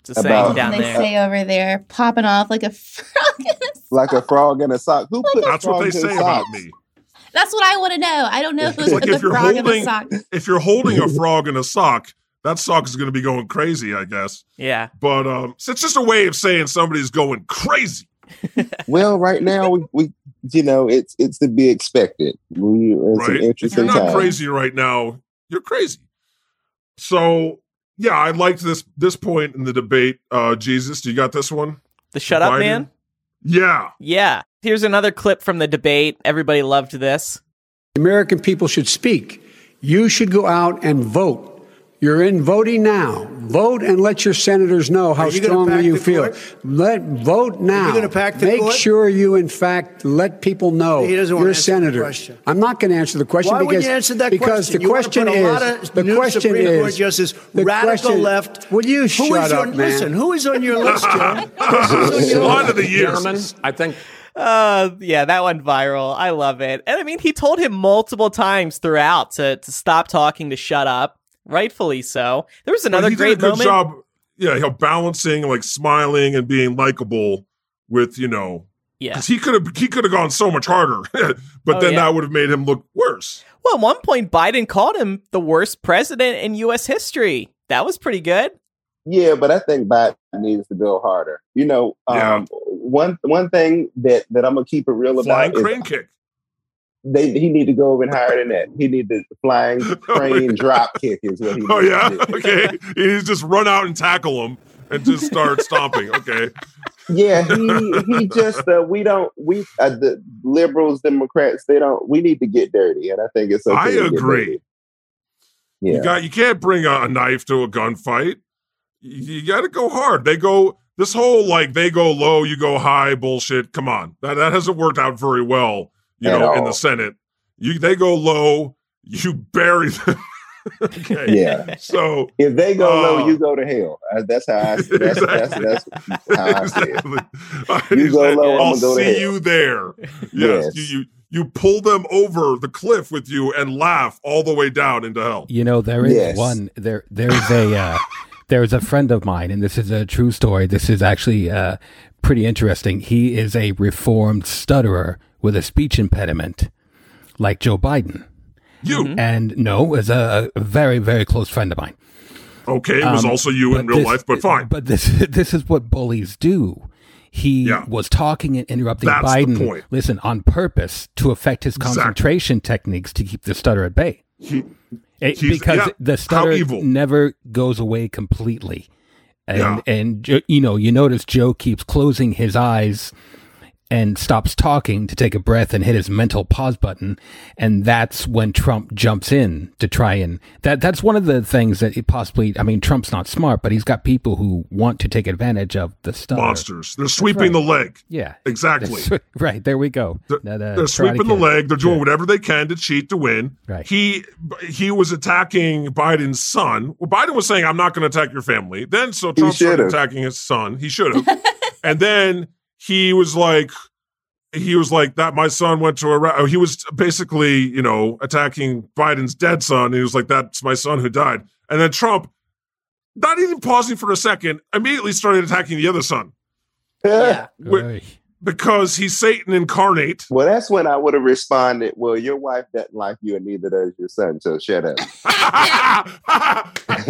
It's a saying About- down they there. say over there, popping off like a frog. in a- like a frog in a sock. Who put That's what they say about me. That's what I want to know. I don't know who's Like put if you're frog in the holding, sock. if you're holding a frog in a sock, that sock is going to be going crazy, I guess. Yeah. But um, so it's just a way of saying somebody's going crazy. Well, right now we, we you know it's it's to be expected. We are in some right? If you're not times. crazy right now, you're crazy. So yeah, I liked this this point in the debate. Uh Jesus, you got this one? The shut up Biden? man? Yeah. Yeah. Here's another clip from the debate. Everybody loved this. American people should speak. You should go out and vote. You're in voting now. Vote and let your senators know how you strongly you feel. court? Let vote now. gonna pack the Make court? sure you, in fact, let people know He doesn't wanna you're a answer the senator. question. I'm not going to answer the question Why because wouldn't you answer that because question? the You question put a is lot of the new question Supreme Court is justice, the radical question- left. Will you Who shut is up, your, man? Listen, who is on your list, Joe? Who's on your One of the years. Gentlemen, I think Uh, yeah, that went viral. I love it. And I mean, he told him multiple times throughout to, to stop talking, to shut up. Rightfully so. There was another he great did a good moment. job. Yeah, you know, balancing like smiling and being likable with you know Yeah. Because he could have he could have gone so much harder, but Oh, then yeah. that would have made him look worse. Well, at one point, Biden called him the worst president in U.S. history. That was pretty good. Yeah, but I think Biden needs to go harder. You know, um, one one thing that that I'm gonna keep it real Flying about is crane kick. They he need to go even higher than that. He need to flying crane drop kick is what he. Oh yeah, okay. He just run out and tackle him and just start stomping. Okay. Yeah, he he just uh, we don't we uh, the liberals Democrats they don't we need to get dirty and I think it's okay. I agree. Yeah. You got you can't bring a, a knife to a gunfight. You, you got to go hard. They go this whole like they go low, you go high bullshit. Come on, that that hasn't worked out very well. You At know, in the Senate, you they go low, you bury them. okay. Yeah. So If they go uh, low, you go to hell. That's how I. That's, that's, that's how I see it. You You go low, I'll I'm gonna go to see hell. you there. Yes, Yes. You, you you pull them over the cliff with you and laugh all the way down into hell. You know, there is Yes. one there there's a uh, there's a friend of mine, and this is a true story. This is actually uh, pretty interesting. He is a reformed stutterer with a speech impediment, like Joe Biden. You And no, is a, a very very close friend of mine. okay? It was Um, also you in real this- life, but fine. But this this is what bullies do. He Yeah. was talking and interrupting That's the Biden. point. Listen, on purpose to affect his Exactly. concentration techniques to keep the stutter at bay. He- It- because yeah, the stutter evil. never goes away completely. And Yeah. and you know, you notice Joe keeps closing his eyes and stops talking to take a breath and hit his mental pause button and that's when Trump jumps in to try and that that's one of the things that it possibly I mean Trump's not smart but he's got people who want to take advantage of the stutter. monsters. They're sweeping the leg. Yeah. Exactly. right, there we go. They're, That, uh, they're sweeping the leg. They're doing whatever they can to cheat to win. Right. He he was attacking Biden's son. Well, Biden was saying, "I'm not going to attack your family." Then so Trump started attacking his son. He should have. and then he was like, he was like that. My son went to Iraq. He was basically, you know, attacking Biden's dead son. He was like, "That's my son who died." And then Trump, not even pausing for a second, immediately started attacking the other son Yeah. Wait. Oy. because he's Satan incarnate. Well, that's when I would have responded. Well, your wife doesn't like you, and neither does your son. So shut up.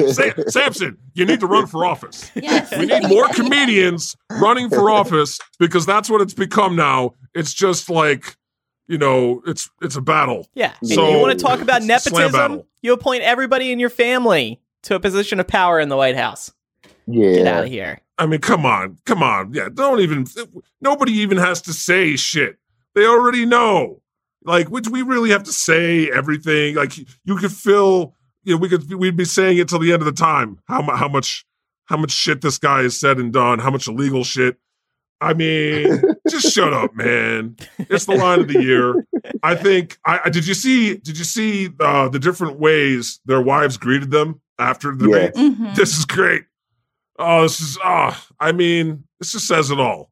Sa- Sampson, you need to run for office. Yes. We need more comedians running for office because that's what it's become now. It's just like, you know, it's it's a battle. Yeah. So- you want to talk about nepotism? You appoint everybody in your family to a position of power in the White House. Yeah. Get out of here. I mean, come on, come on. Yeah, don't even. Nobody even has to say shit. They already know. Like, which we really have to say everything. Like, you could feel. You know, we could. We'd be saying it till the end of the time. How how much how much shit this guy has said and done. How much illegal shit. I mean, just shut up, man. It's the line of the year. I think. I, I did you see? Did you see uh, the different ways their wives greeted them after the Yeah. debate? Mhm. This is great. Oh, this is ah. I mean, this just says it all.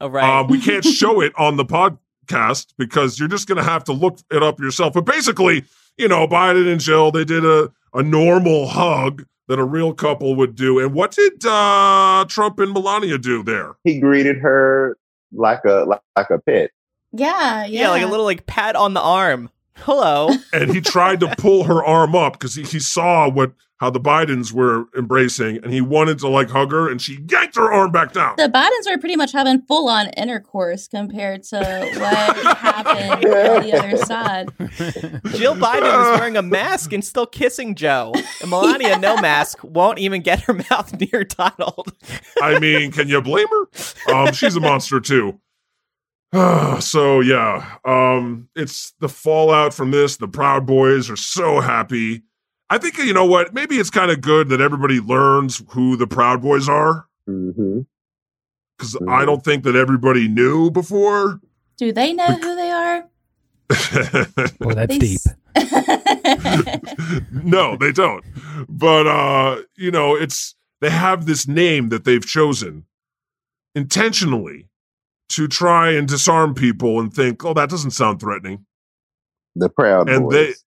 All right. right. Um, we can't show it on the podcast because you're just going to have to look it up yourself. But basically, you know, Biden and Jill, they did a a normal hug that a real couple would do. And what did uh, Trump and Melania do there? He greeted her like a like, like a pet. Yeah, yeah. yeah. like a little like pat on the arm. Hello. And he tried to pull her arm up because he, he saw what how the Bidens were embracing, and he wanted to like hug her, and she yanked her arm back down. the Bidens are pretty much having full on intercourse compared to what happened on the other side. Jill Biden is wearing a mask and still kissing Joe. And Melania, no mask, won't even get her mouth near Donald. I mean, can you blame her? Um, she's a monster too. so yeah, um, it's the fallout from this. The Proud Boys are so happy. I think you know what? Maybe it's kind of good that everybody learns who the Proud Boys are Mm-hmm. because I don't think that everybody knew before. Do they know who they are? Boy, that's deep. no, they don't. But uh, you know, it's they have this name that they've chosen intentionally to try and disarm people and think, "Oh, that doesn't sound threatening." The Proud and Boys.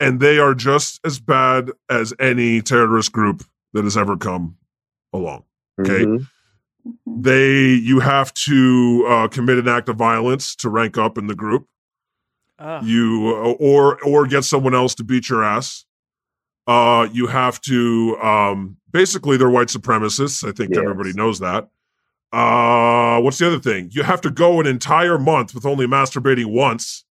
They and they are just as bad as any terrorist group that has ever come along. Okay. Mhm. They you have to uh, commit an act of violence to rank up in the group. You uh, or or get someone else to beat your ass. Uh, you have to um, basically they're white supremacists. I think Yes. everybody knows that. Uh, what's the other thing? You have to go an entire month with only masturbating once,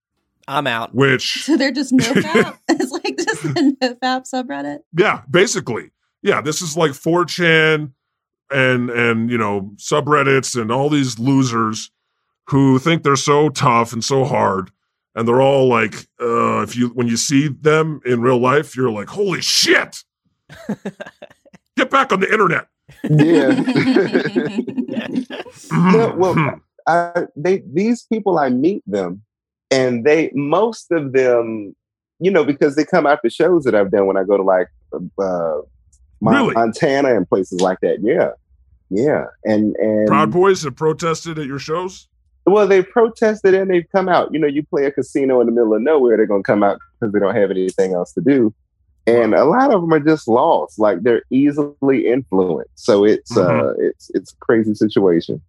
I'm out. which So they're just nofap. it's like just the nofap subreddit. yeah, basically. Yeah, this is like 4chan and and you know, subreddits and all these losers who think they're so tough and so hard. And they're all like, uh, if you when you see them in real life, you're like, holy shit. Get back on the internet. Yeah. No, well, I, they these people I meet them, and they most of them, you know, because they come out to shows that I've done when I go to like uh, Really? Montana and places like that. Yeah, yeah, and and Proud Boys have protested at your shows. well, they protested and they've come out. You know, you play a casino in the middle of nowhere, they're going to come out because they don't have anything else to do. And a lot of them are just lost, like they're easily influenced. So it's uh, Mhm. it's it's a crazy situation.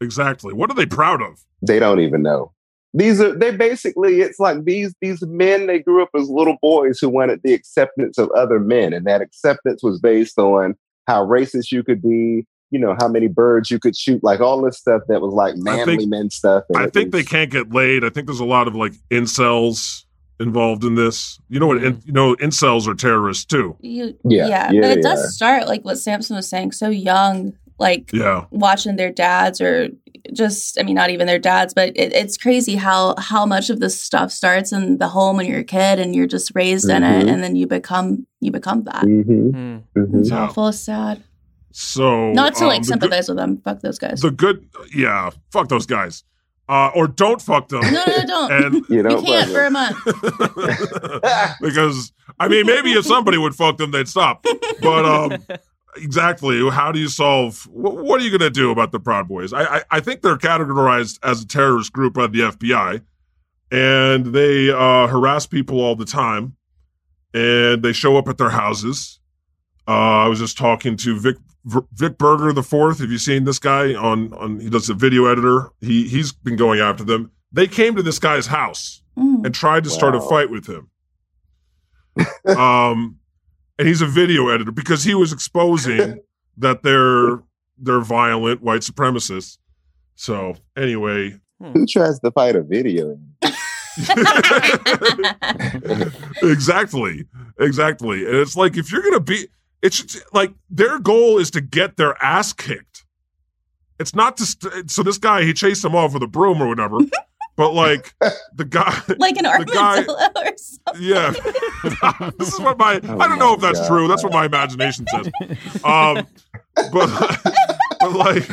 Exactly. What are they proud of? They don't even know. These are they basically it's like these these men they grew up as little boys who wanted the acceptance of other men, and that acceptance was based on how racist you could be, you know, how many birds you could shoot, like all this stuff that was like manly think- men stuff. and I think was- they can't get laid. I think there's a lot of like incels involved in this. You know what? Mm-hmm. In, you know, incels are terrorists too. You, Yeah, yeah, yeah, but it they does start like what Sampson was saying, so young, like Yeah. watching their dads or just, I mean, not even their dads, but it, it's crazy how how much of this stuff starts in the home when you're a kid and you're just raised in it, Mhm. and then you become you become that. Mhm. Hmm. Mhm. It's awful, it's sad. So Not to um, like the good- sympathize with them. Fuck those guys. the good, yeah, fuck those guys, uh, or don't fuck them. no, no, no, don't. And You you can't but- for a month. because I mean, maybe if somebody would fuck them, they'd stop. But um, exactly, how do you solve? What, what are you going to do about the Proud Boys? I, I I think they're categorized as a terrorist group by the FBI, and they uh, harass people all the time, and they show up at their houses. Uh, I was just talking to Vic Vic Berger the fourth. Have you seen this guy on on? He does a video editor. He he's been going after them. They came to this guy's house Mm. and tried to start a fight with him. um, and he's a video editor because he was exposing that they're they're violent white supremacists. So anyway, hmm. Who tries to fight a video? exactly, exactly, and it's like if you're gonna be, it's like their goal is to get their ass kicked. It's not to. St- so this guy he chased him off with a broom or whatever, but like the guy, like an the guy- or something. Yeah. this is what my Oh I don't know if that's God. true. That's what my imagination says. Um but but like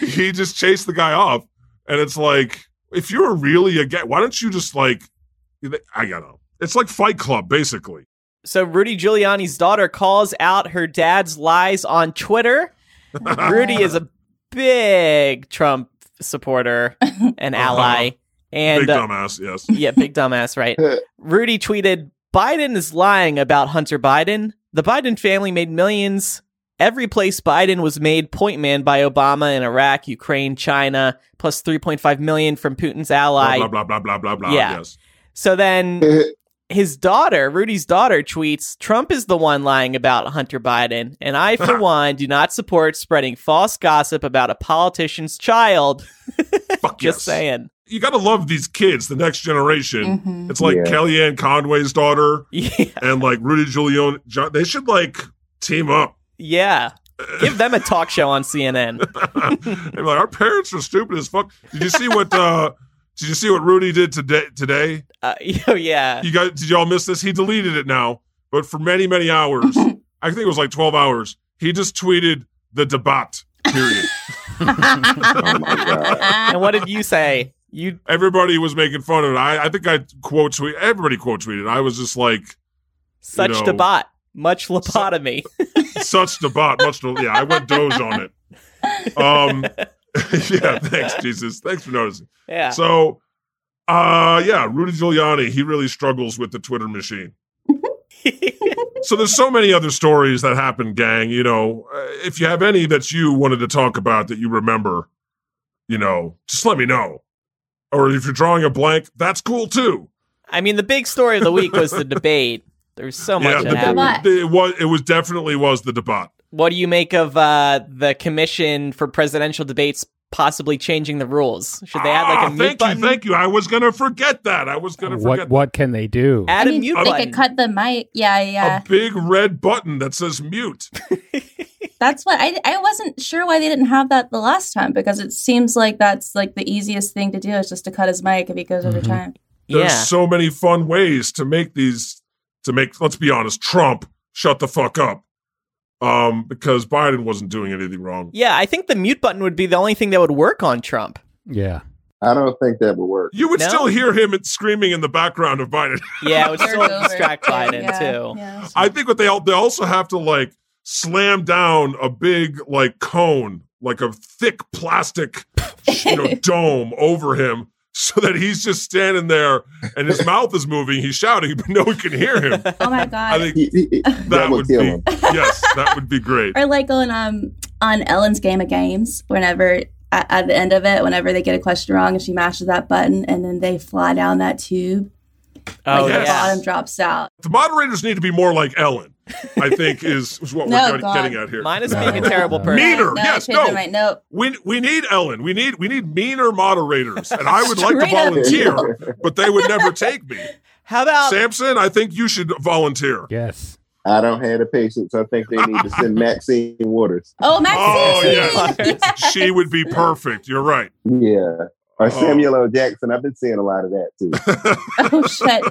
he just chased the guy off and it's like if you're really a gay, why don't you just like I don't know. It's like Fight Club basically. So Rudy Giuliani's daughter calls out her dad's lies on Twitter. Rudy is a big Trump supporter and ally. And Big uh, dumbass, yes. yeah, big dumbass, right? Rudy tweeted, Biden is lying about Hunter Biden. The Biden family made millions. Every place Biden was made point man by Obama in Iraq, Ukraine, China, plus 3.5 million from Putin's Blah ally. blah blah blah blah blah blah. Yeah. Yes. So then his daughter, Rudy's daughter, tweets Trump is the one lying about Hunter Biden. And I, for one, do not support spreading false gossip about a politician's child. Fuck Just yes. saying. You gotta love these kids, the next generation. Mhm. It's like Yeah. Kellyanne Conway's daughter Yeah. and like Rudy Giuliani. John- They should like team up. Yeah. Give them a talk show on CNN. Like, our parents are stupid as fuck. Did you see what? uh Did you see what Rudy did today? Today, Uh, oh, yeah. you guys, did y'all miss this? He deleted it now, but for many, many hours, I think it was like twelve hours. He just tweeted the debate. Period. Oh my god! And what did you say? You Everybody was making fun of it. I, I think I quote tweet. Everybody quote tweeted. I was just like, such know- debate, much lobotomy. such debate. Much. To, yeah, I went doge on it. Um. yeah. Thanks, Jesus. Thanks for noticing. yeah. So, uh, yeah, Rudy Giuliani, he really struggles with the Twitter machine. so there's so many other stories that happened, gang. You know, uh, if you have any that you wanted to talk about that you remember, you know, just let me know. Or if you're drawing a blank, that's cool too. I mean, the big story of the week was the debate. There's so much yeah, that happened. the, it was it was definitely was the debate. What do you make of uh, the commission for presidential debates possibly changing the rules? Should they add like Ah, a mute thank button? you, thank you. I was gonna forget that. I was gonna What forget what can they do? Add I a mean, mute they button. could cut the mic. Yeah, yeah. a big red button that says mute. That's what I I wasn't sure why they didn't have that the last time because it seems like that's like the easiest thing to do is just to cut his mic if he goes over time. There's yeah. so many fun ways to make these to make let's be honest, Trump shut the fuck up. Um, because Biden wasn't doing anything wrong. Yeah, I think the mute button would be the only thing that would work on Trump. Yeah. I don't think that would work. You would No? still hear him screaming in the background of Biden. Yeah, it would Work still over. distract Biden Yeah, too. yeah. I think what they all they also have to like slam down a big like cone, like a thick plastic you know dome over him so that he's just standing there and his mouth is moving, he's shouting, but no one can hear him. Oh my god! I god. think He- he- that, that would would be him. yes, that would be great. Or like on um on Ellen's Game of Games, whenever at, at the end of it, whenever they get a question wrong and she mashes that button and then they fly down that tube, Oh like the bottom drops out. The moderators need to be more like Ellen. I think is, is what No, we're God. getting at here. Minus being a terrible person. Meaner, No, yes, no. my mind. No. We we need Ellen. We need we need meaner moderators, and I would like to volunteer, but they would never take me. How about Sampson, I think you should volunteer. Yes. I don't have the patience. I think they need to send Maxine Waters. Oh, Maxine. Oh yes, she would be perfect. You're right. Yeah. Or Samuel L. Jackson. I've been seeing a lot of that too. oh shit.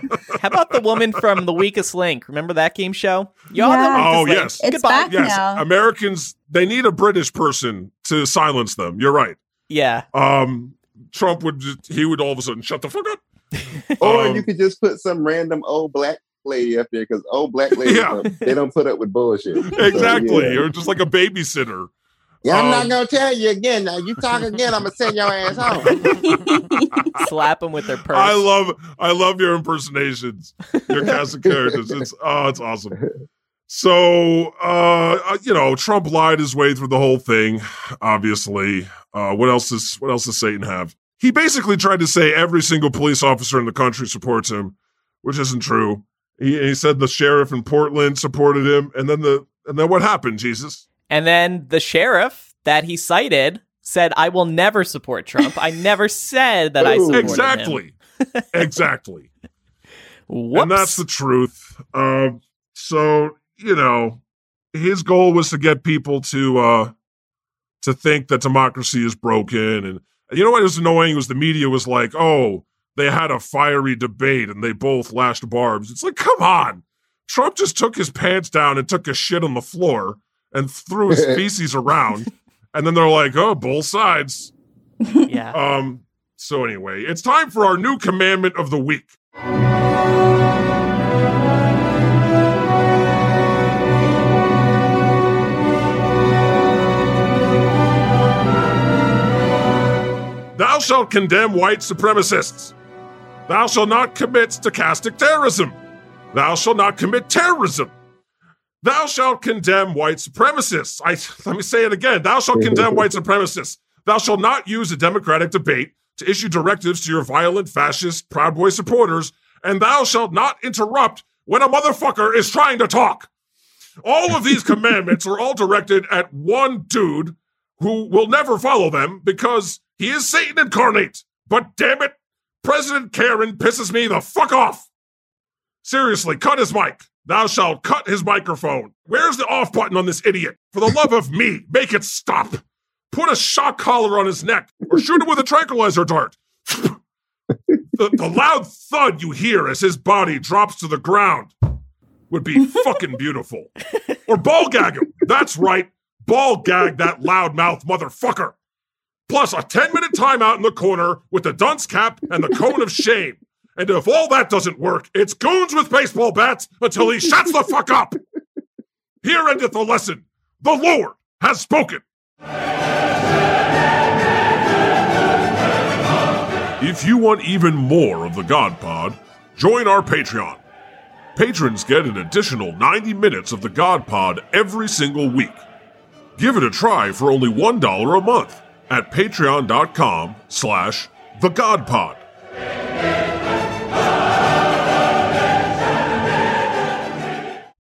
how about the woman from The Weakest Link? Remember that game show? Y'all Yeah. The Oh Link. yes, It's Goodbye. back yes. now. Americans they need a British person to silence them. You're right. Yeah. Um, Trump would just, he would all of a sudden shut the fuck up. or Um, you could just put some random old black lady up there because old black ladies Yeah. don't- they don't put up with bullshit. So, Exactly, yeah. or just like a babysitter. Yeah, I'm Um, not gonna tell you again. Now you talk again, I'm gonna send your ass home. Slap them with their purse. I love I love your impersonations, your cast of characters. It's oh, it's awesome. So uh, uh, you know, Trump lied his way through the whole thing. Obviously, uh, what else is what else does Satan have? He basically tried to say every single police officer in the country supports him, which isn't true. He, he said the sheriff in Portland supported him, and then the and then what happened? Jesus. And then the sheriff that he cited said, I will never support Trump. I never said that I Ooh. supported him. Exactly. exactly. Whoops. And that's the truth. Um, so you know, his goal was to get people to uh, to think that democracy is broken, and you know what was annoying was the media was like, "Oh, they had a fiery debate and they both lashed barbs." It's like, come on, Trump just took his pants down and took a shit on the floor and threw his feces around, and then they're like, "Oh, both sides." yeah. Um. So anyway, it's time for our new commandment of the week. Thou shalt condemn white supremacists. Thou shalt not commit stochastic terrorism. Thou shalt not commit terrorism. Thou shalt condemn white supremacists. I let me say it again. Thou shalt condemn white supremacists. Thou shalt not use a democratic debate to issue directives to your violent fascist Proud Boy supporters, and thou shalt not interrupt when a motherfucker is trying to talk. All of these commandments are all directed at one dude who will never follow them because he is Satan incarnate. But damn it, President Karen pisses me the fuck off. Seriously, cut his mic. Thou shalt cut his microphone. Where's the off button on this idiot? For the love of me, make it stop. Put a shock collar on his neck or shoot him with a tranquilizer dart. the, the loud thud you hear as his body drops to the ground would be fucking beautiful. Or ball gag him. That's right. Ball gag that loudmouth motherfucker. Plus a 10 minute timeout in the corner with the dunce cap and the cone of shame. And if all that doesn't work, it's goons with baseball bats until he shuts the fuck up. Here endeth the lesson. The Lord has spoken. If you want even more of the God Pod, join our Patreon. Patrons get an additional 90 minutes of the God Pod every single week. Give it a try for only $1 a month at patreon.com slash the God.